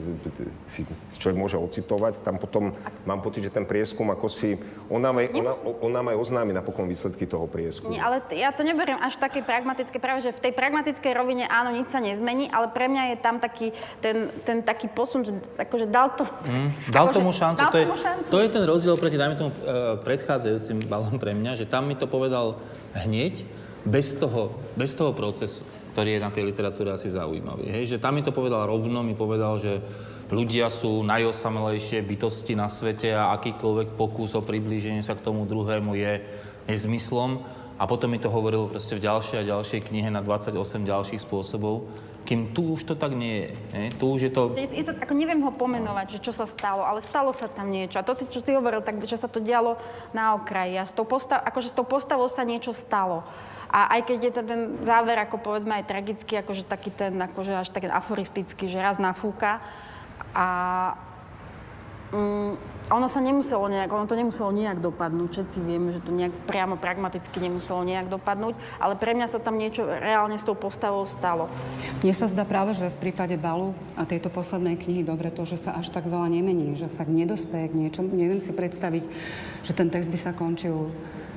si človek môže ocitovať. Tam potom mám pocit, že ten prieskum ako si... On nám aj, ona, on nám aj oznámi napokon výsledky toho prieskumu. Nie, ale t- ja to neberiem až také pragmatické, práve že v tej pragmatickej rovine áno, nič sa nezmení, ale pre mňa je tam taký ten, ten taký posun, že akože dal to... Mm, dal akože, tomu šancu. Dal to, je, tomu šancu. to je ten rozdiel proti, dajme tomu, e, predchádzajúcim balom pre mňa, že tam mi to povedal hneď, bez toho, bez toho procesu, ktorý je na tej literatúre asi zaujímavý. Hej? Že tam mi to povedal rovno, mi povedal, že ľudia sú najosamelejšie bytosti na svete a akýkoľvek pokus o priblíženie sa k tomu druhému je nezmyslom. A potom mi to hovoril proste v ďalšej a ďalšej knihe na 28 ďalších spôsobov, kým tu už to tak nie je. Hej? Tu už je to... Je, je to, ako neviem ho pomenovať, že čo sa stalo, ale stalo sa tam niečo. A to si, čo si hovoril, tak, že sa to dialo na okraji. A s tou, postav, akože s tou postavou sa niečo stalo. A aj keď je to ten záver, ako povedzme aj tragický, akože taký ten, akože až taký aforistický, že raz nafúka. A mm, ono sa nemuselo nejak, ono to nemuselo nejak dopadnúť. Všetci vieme, že to nejak priamo pragmaticky nemuselo nejak dopadnúť, ale pre mňa sa tam niečo reálne s tou postavou stalo. Mne sa zdá práve, že v prípade Balu a tejto poslednej knihy dobre to, že sa až tak veľa nemení, že sa nedospeje k niečomu. Neviem si predstaviť, že ten text by sa končil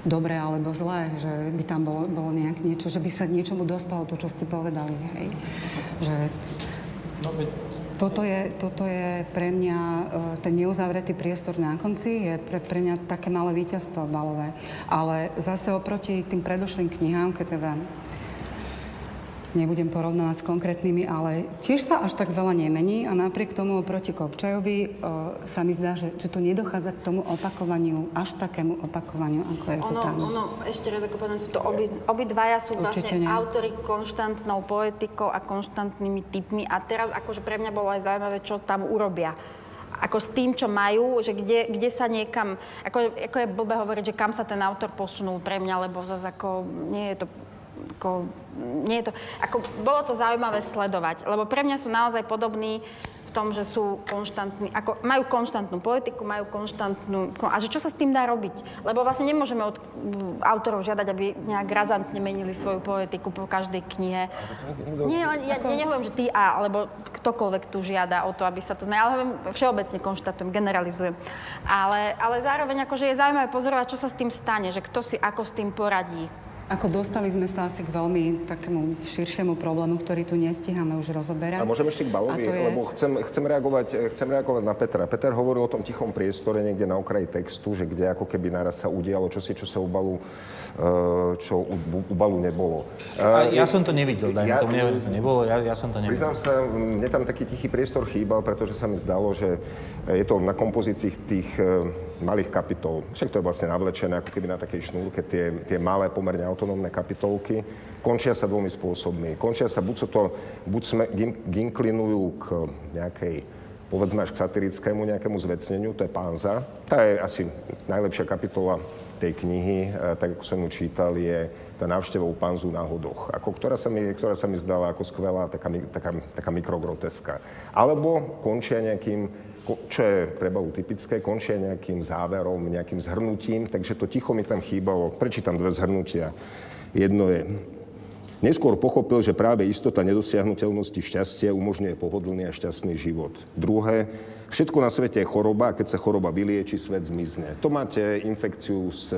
dobre alebo zle, že by tam bolo, bolo nejak niečo, že by sa niečomu dospalo to, čo ste povedali, hej. Že No, veď toto je, toto je pre mňa, e, ten neuzavretý priestor na konci je pre, pre mňa také malé víťazstvo balové. Ale zase oproti tým predošlým knihám, keď teda nebudem porovnávať s konkrétnymi, ale tiež sa až tak veľa nemení a napriek tomu oproti Kopčajovi o, sa mi zdá, že, že tu nedochádza k tomu opakovaniu, až takému opakovaniu, ako je to Ono, tam. ono, ešte raz ako poviem, sú to obi, obidvaja sú Určite vlastne nie. autory konštantnou poetikou a konštantnými typmi a teraz akože pre mňa bolo aj zaujímavé, čo tam urobia ako s tým, čo majú, že kde, kde sa niekam, ako, ako je blbé hovoriť, že kam sa ten autor posunul pre mňa, lebo zase ako nie je to ako, nie je to, ako, bolo to zaujímavé sledovať, lebo pre mňa sú naozaj podobní v tom, že sú konštantní, ako majú konštantnú politiku, majú konštantnú, a že čo sa s tým dá robiť? Lebo vlastne nemôžeme od autorov žiadať, aby nejak razantne menili svoju politiku po každej knihe. Nie, ja, ja nehovorím, že ty a, alebo ktokoľvek tu žiada o to, aby sa to... Ja hovorím, všeobecne konštatujem, generalizujem. Ale, ale zároveň akože je zaujímavé pozorovať, čo sa s tým stane, že kto si ako s tým poradí. Ako dostali sme sa asi k veľmi takému širšiemu problému, ktorý tu nestíhame už rozoberať. A môžem ešte k Balovi, A to je- lebo chcem, chcem, reagovať, chcem reagovať na Petra. Peter hovoril o tom tichom priestore niekde na okraji textu, že kde ako keby naraz sa udialo čosi, čo sa u Balu, eh, čo u, u Balu nebolo. A Eh, ja som to nevidel, dajme ja- tomu, neviem, to nebolo, ja, ja som to nevidel. Priznám sa, mne tam taký tichý priestor chýbal, pretože sa mi zdalo, že je to na kompozícii tých eh, malých kapitol. Však to je vlastne navlečené ako keby na takej šnúrke tie, tie malé, pomerne autonómne kapitolky. Končia sa dvomi spôsobmi. Končia sa, buď, sú to, buď sme, gin, ginklinujú k nejakej povedzme až k satirickému nejakému zvecneniu, to je Pánza. Tá je asi najlepšia kapitola tej knihy, eh, tak ako som ju čítal, je tá návšteva u Panzu na hodoch, ako, ktorá, sa mi, ktorá sa mi zdala ako skvelá, taká, taká, taká mikrogroteska. Alebo končia nejakým čo je pre Balu typické, končia nejakým záverom, nejakým zhrnutím, takže to ticho mi tam chýbalo. Prečítam dve zhrnutia. Jedno je, Neskôr pochopil, že práve istota nedosiahnutelnosti šťastia umožňuje pohodlný a šťastný život. Druhé, všetko na svete je choroba a keď sa choroba vylieči, svet zmizne. To máte infekciu z,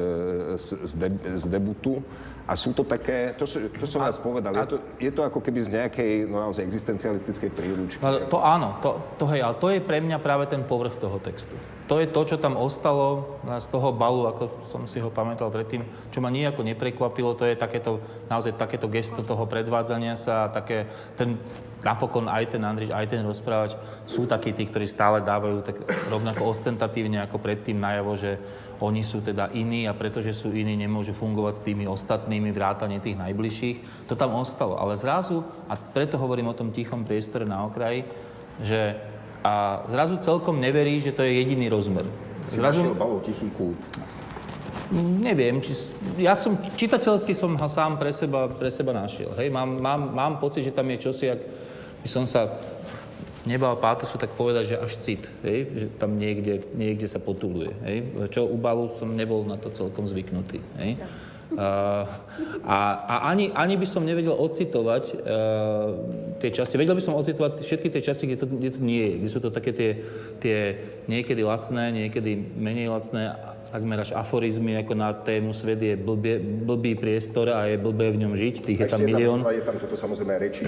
z, z, de, z debutu a sú to také, to, to som vás povedal, je to, je to ako keby z nejakej no, naozaj existencialistickej príručky. No, to áno, to, to, hej, ale to je pre mňa práve ten povrch toho textu. To je to, čo tam ostalo z toho balu, ako som si ho pamätal predtým, čo ma nejako neprekvapilo, to je takéto, naozaj takéto gesto toho predvádzania sa, také, ten, napokon aj ten Andriš, aj ten rozprávač sú takí tí, ktorí stále dávajú tak rovnako ostentatívne ako predtým najavo, že oni sú teda iní a pretože sú iní, nemôžu fungovať s tými ostatnými vrátane tých najbližších. To tam ostalo. Ale zrazu, a preto hovorím o tom tichom priestore na okraji, že a zrazu celkom neverí, že to je jediný rozmer. Našiel Balov tichý kút. Neviem, či, ja som, čitateľsky som ho sám pre seba, pre seba našiel. Hej, mám, mám, mám pocit, že tam je čosi, ak by som sa nebal pátosu, tak povedať, že až cit, hej, že tam niekde, niekde sa potuluje. Hej, čo u Balu som nebol na to celkom zvyknutý. Hej. Uh, a a ani, ani by som nevedel ocitovať uh, tie časti. Vedel by som ocitovať všetky tie časti, kde to, kde to nie je. Kde sú to také tie, tie niekedy lacné, niekedy menej lacné, takmer až aforizmy ako na tému svet je blbie, blbý priestor a je blbé v ňom žiť. Tých je Ešte tam milión. je tam toto samozrejme reči,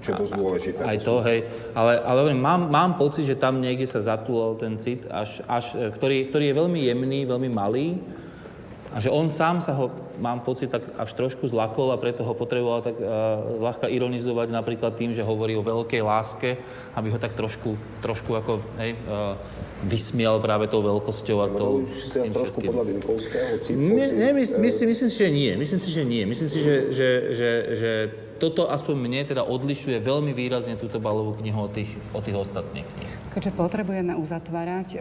čo je dosť dôležité. Aj to, hej. Ale, ale mám, mám pocit, že tam niekde sa zatúlal ten cit, až, až, e, ktorý, ktorý je veľmi jemný, veľmi malý. A že on sám sa ho, mám pocit, tak až trošku zlakol a preto ho potreboval tak uh, zľahka ironizovať napríklad tým, že hovorí o veľkej láske, aby ho tak trošku, trošku ako, hej, uh, vysmial práve tou veľkosťou a tou... už si tým trošku podľa Vinkovského nie, mys, e, myslím, myslím si, že nie. Myslím si, že nie. Myslím si, že, že, že, že toto aspoň mne teda odlišuje veľmi výrazne túto balovú knihu od tých, od tých ostatných kníh. Keďže potrebujeme uzatvárať, e,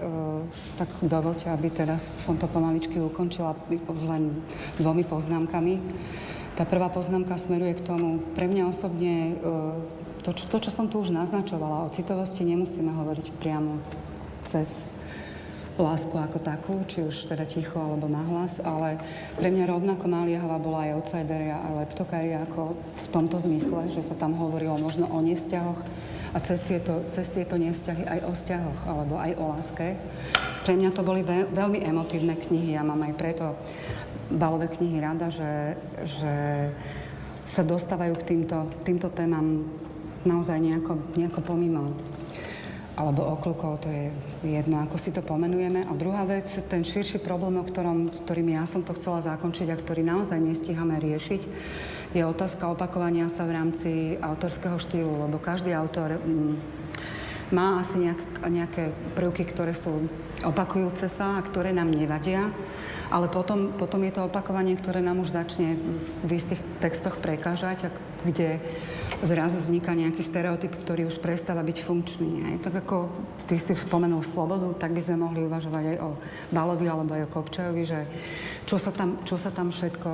tak dovolte, aby teraz som to pomaličky ukončila už len dvomi poznámkami. Tá prvá poznámka smeruje k tomu, pre mňa osobne, e, to, čo- to, čo som tu už naznačovala, o citovosti nemusíme hovoriť priamo cez lásku ako takú, či už teda ticho alebo nahlas, ale pre mňa rovnako naliehavá bola aj outsideria a leptokária ako v tomto zmysle, že sa tam hovorilo možno o nevzťahoch a cez tieto, cez tieto nevzťahy aj o vzťahoch alebo aj o láske. Pre mňa to boli veľ, veľmi emotívne knihy, ja mám aj preto balové knihy rada, že, že sa dostávajú k týmto, týmto témam naozaj nejako, nejako pomimo alebo oklukov, to je jedno, ako si to pomenujeme. A druhá vec, ten širší problém, o ktorom, ktorým ja som to chcela zakončiť a ktorý naozaj nestíhame riešiť, je otázka opakovania sa v rámci autorského štýlu, lebo každý autor mm, má asi nejak, nejaké prvky, ktoré sú opakujúce sa a ktoré nám nevadia, ale potom, potom je to opakovanie, ktoré nám už začne v istých textoch prekážať, kde zrazu vzniká nejaký stereotyp, ktorý už prestáva byť funkčný. Aj? Tak ako ty si spomenul slobodu, tak by sme mohli uvažovať aj o Balovi alebo aj o Kopčajovi, že čo sa tam, čo sa tam všetko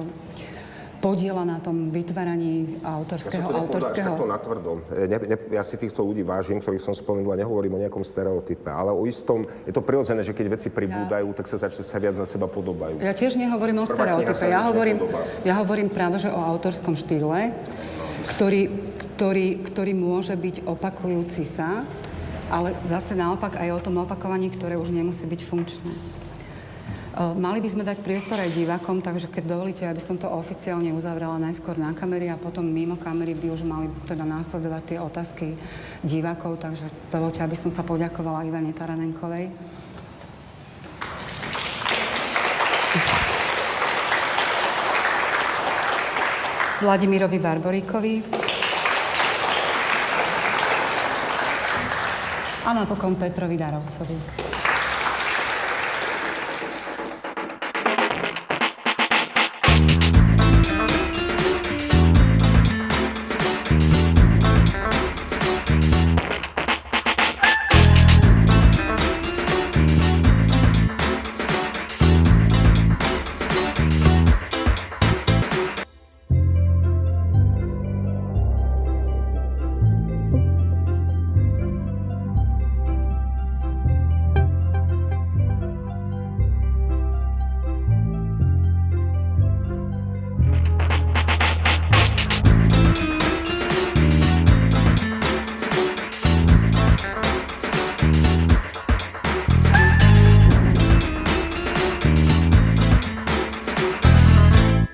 podiela na tom vytváraní Ja autorského, to až autorského... takto natvrdo. E, Ne, ne, ja si týchto ľudí vážim, ktorých som spomenul a nehovorím o nejakom stereotype, ale o istom, je to prirodzené, že keď veci pribúdajú, tak sa začne sa viac na seba podobajú. Ja tiež nehovorím o Prvá stereotype. Ja hovorím, ja hovorím práve, že o autorskom štýle, ktorý, ktorý, ktorý môže byť opakujúci sa, ale zase naopak aj o tom opakovaní, ktoré už nemusí byť funkčné. E, Mali by sme dať priestor aj divákom, takže keď dovolíte, aby som to oficiálne uzavrela najskôr na kamery a potom mimo kamery by už mali teda následovať tie otázky divákov, takže dovolte, aby som sa poďakovala Ivane Taranenkovej. Vladimirovi Barboríkovi a napokon Petrovi Darovcovi.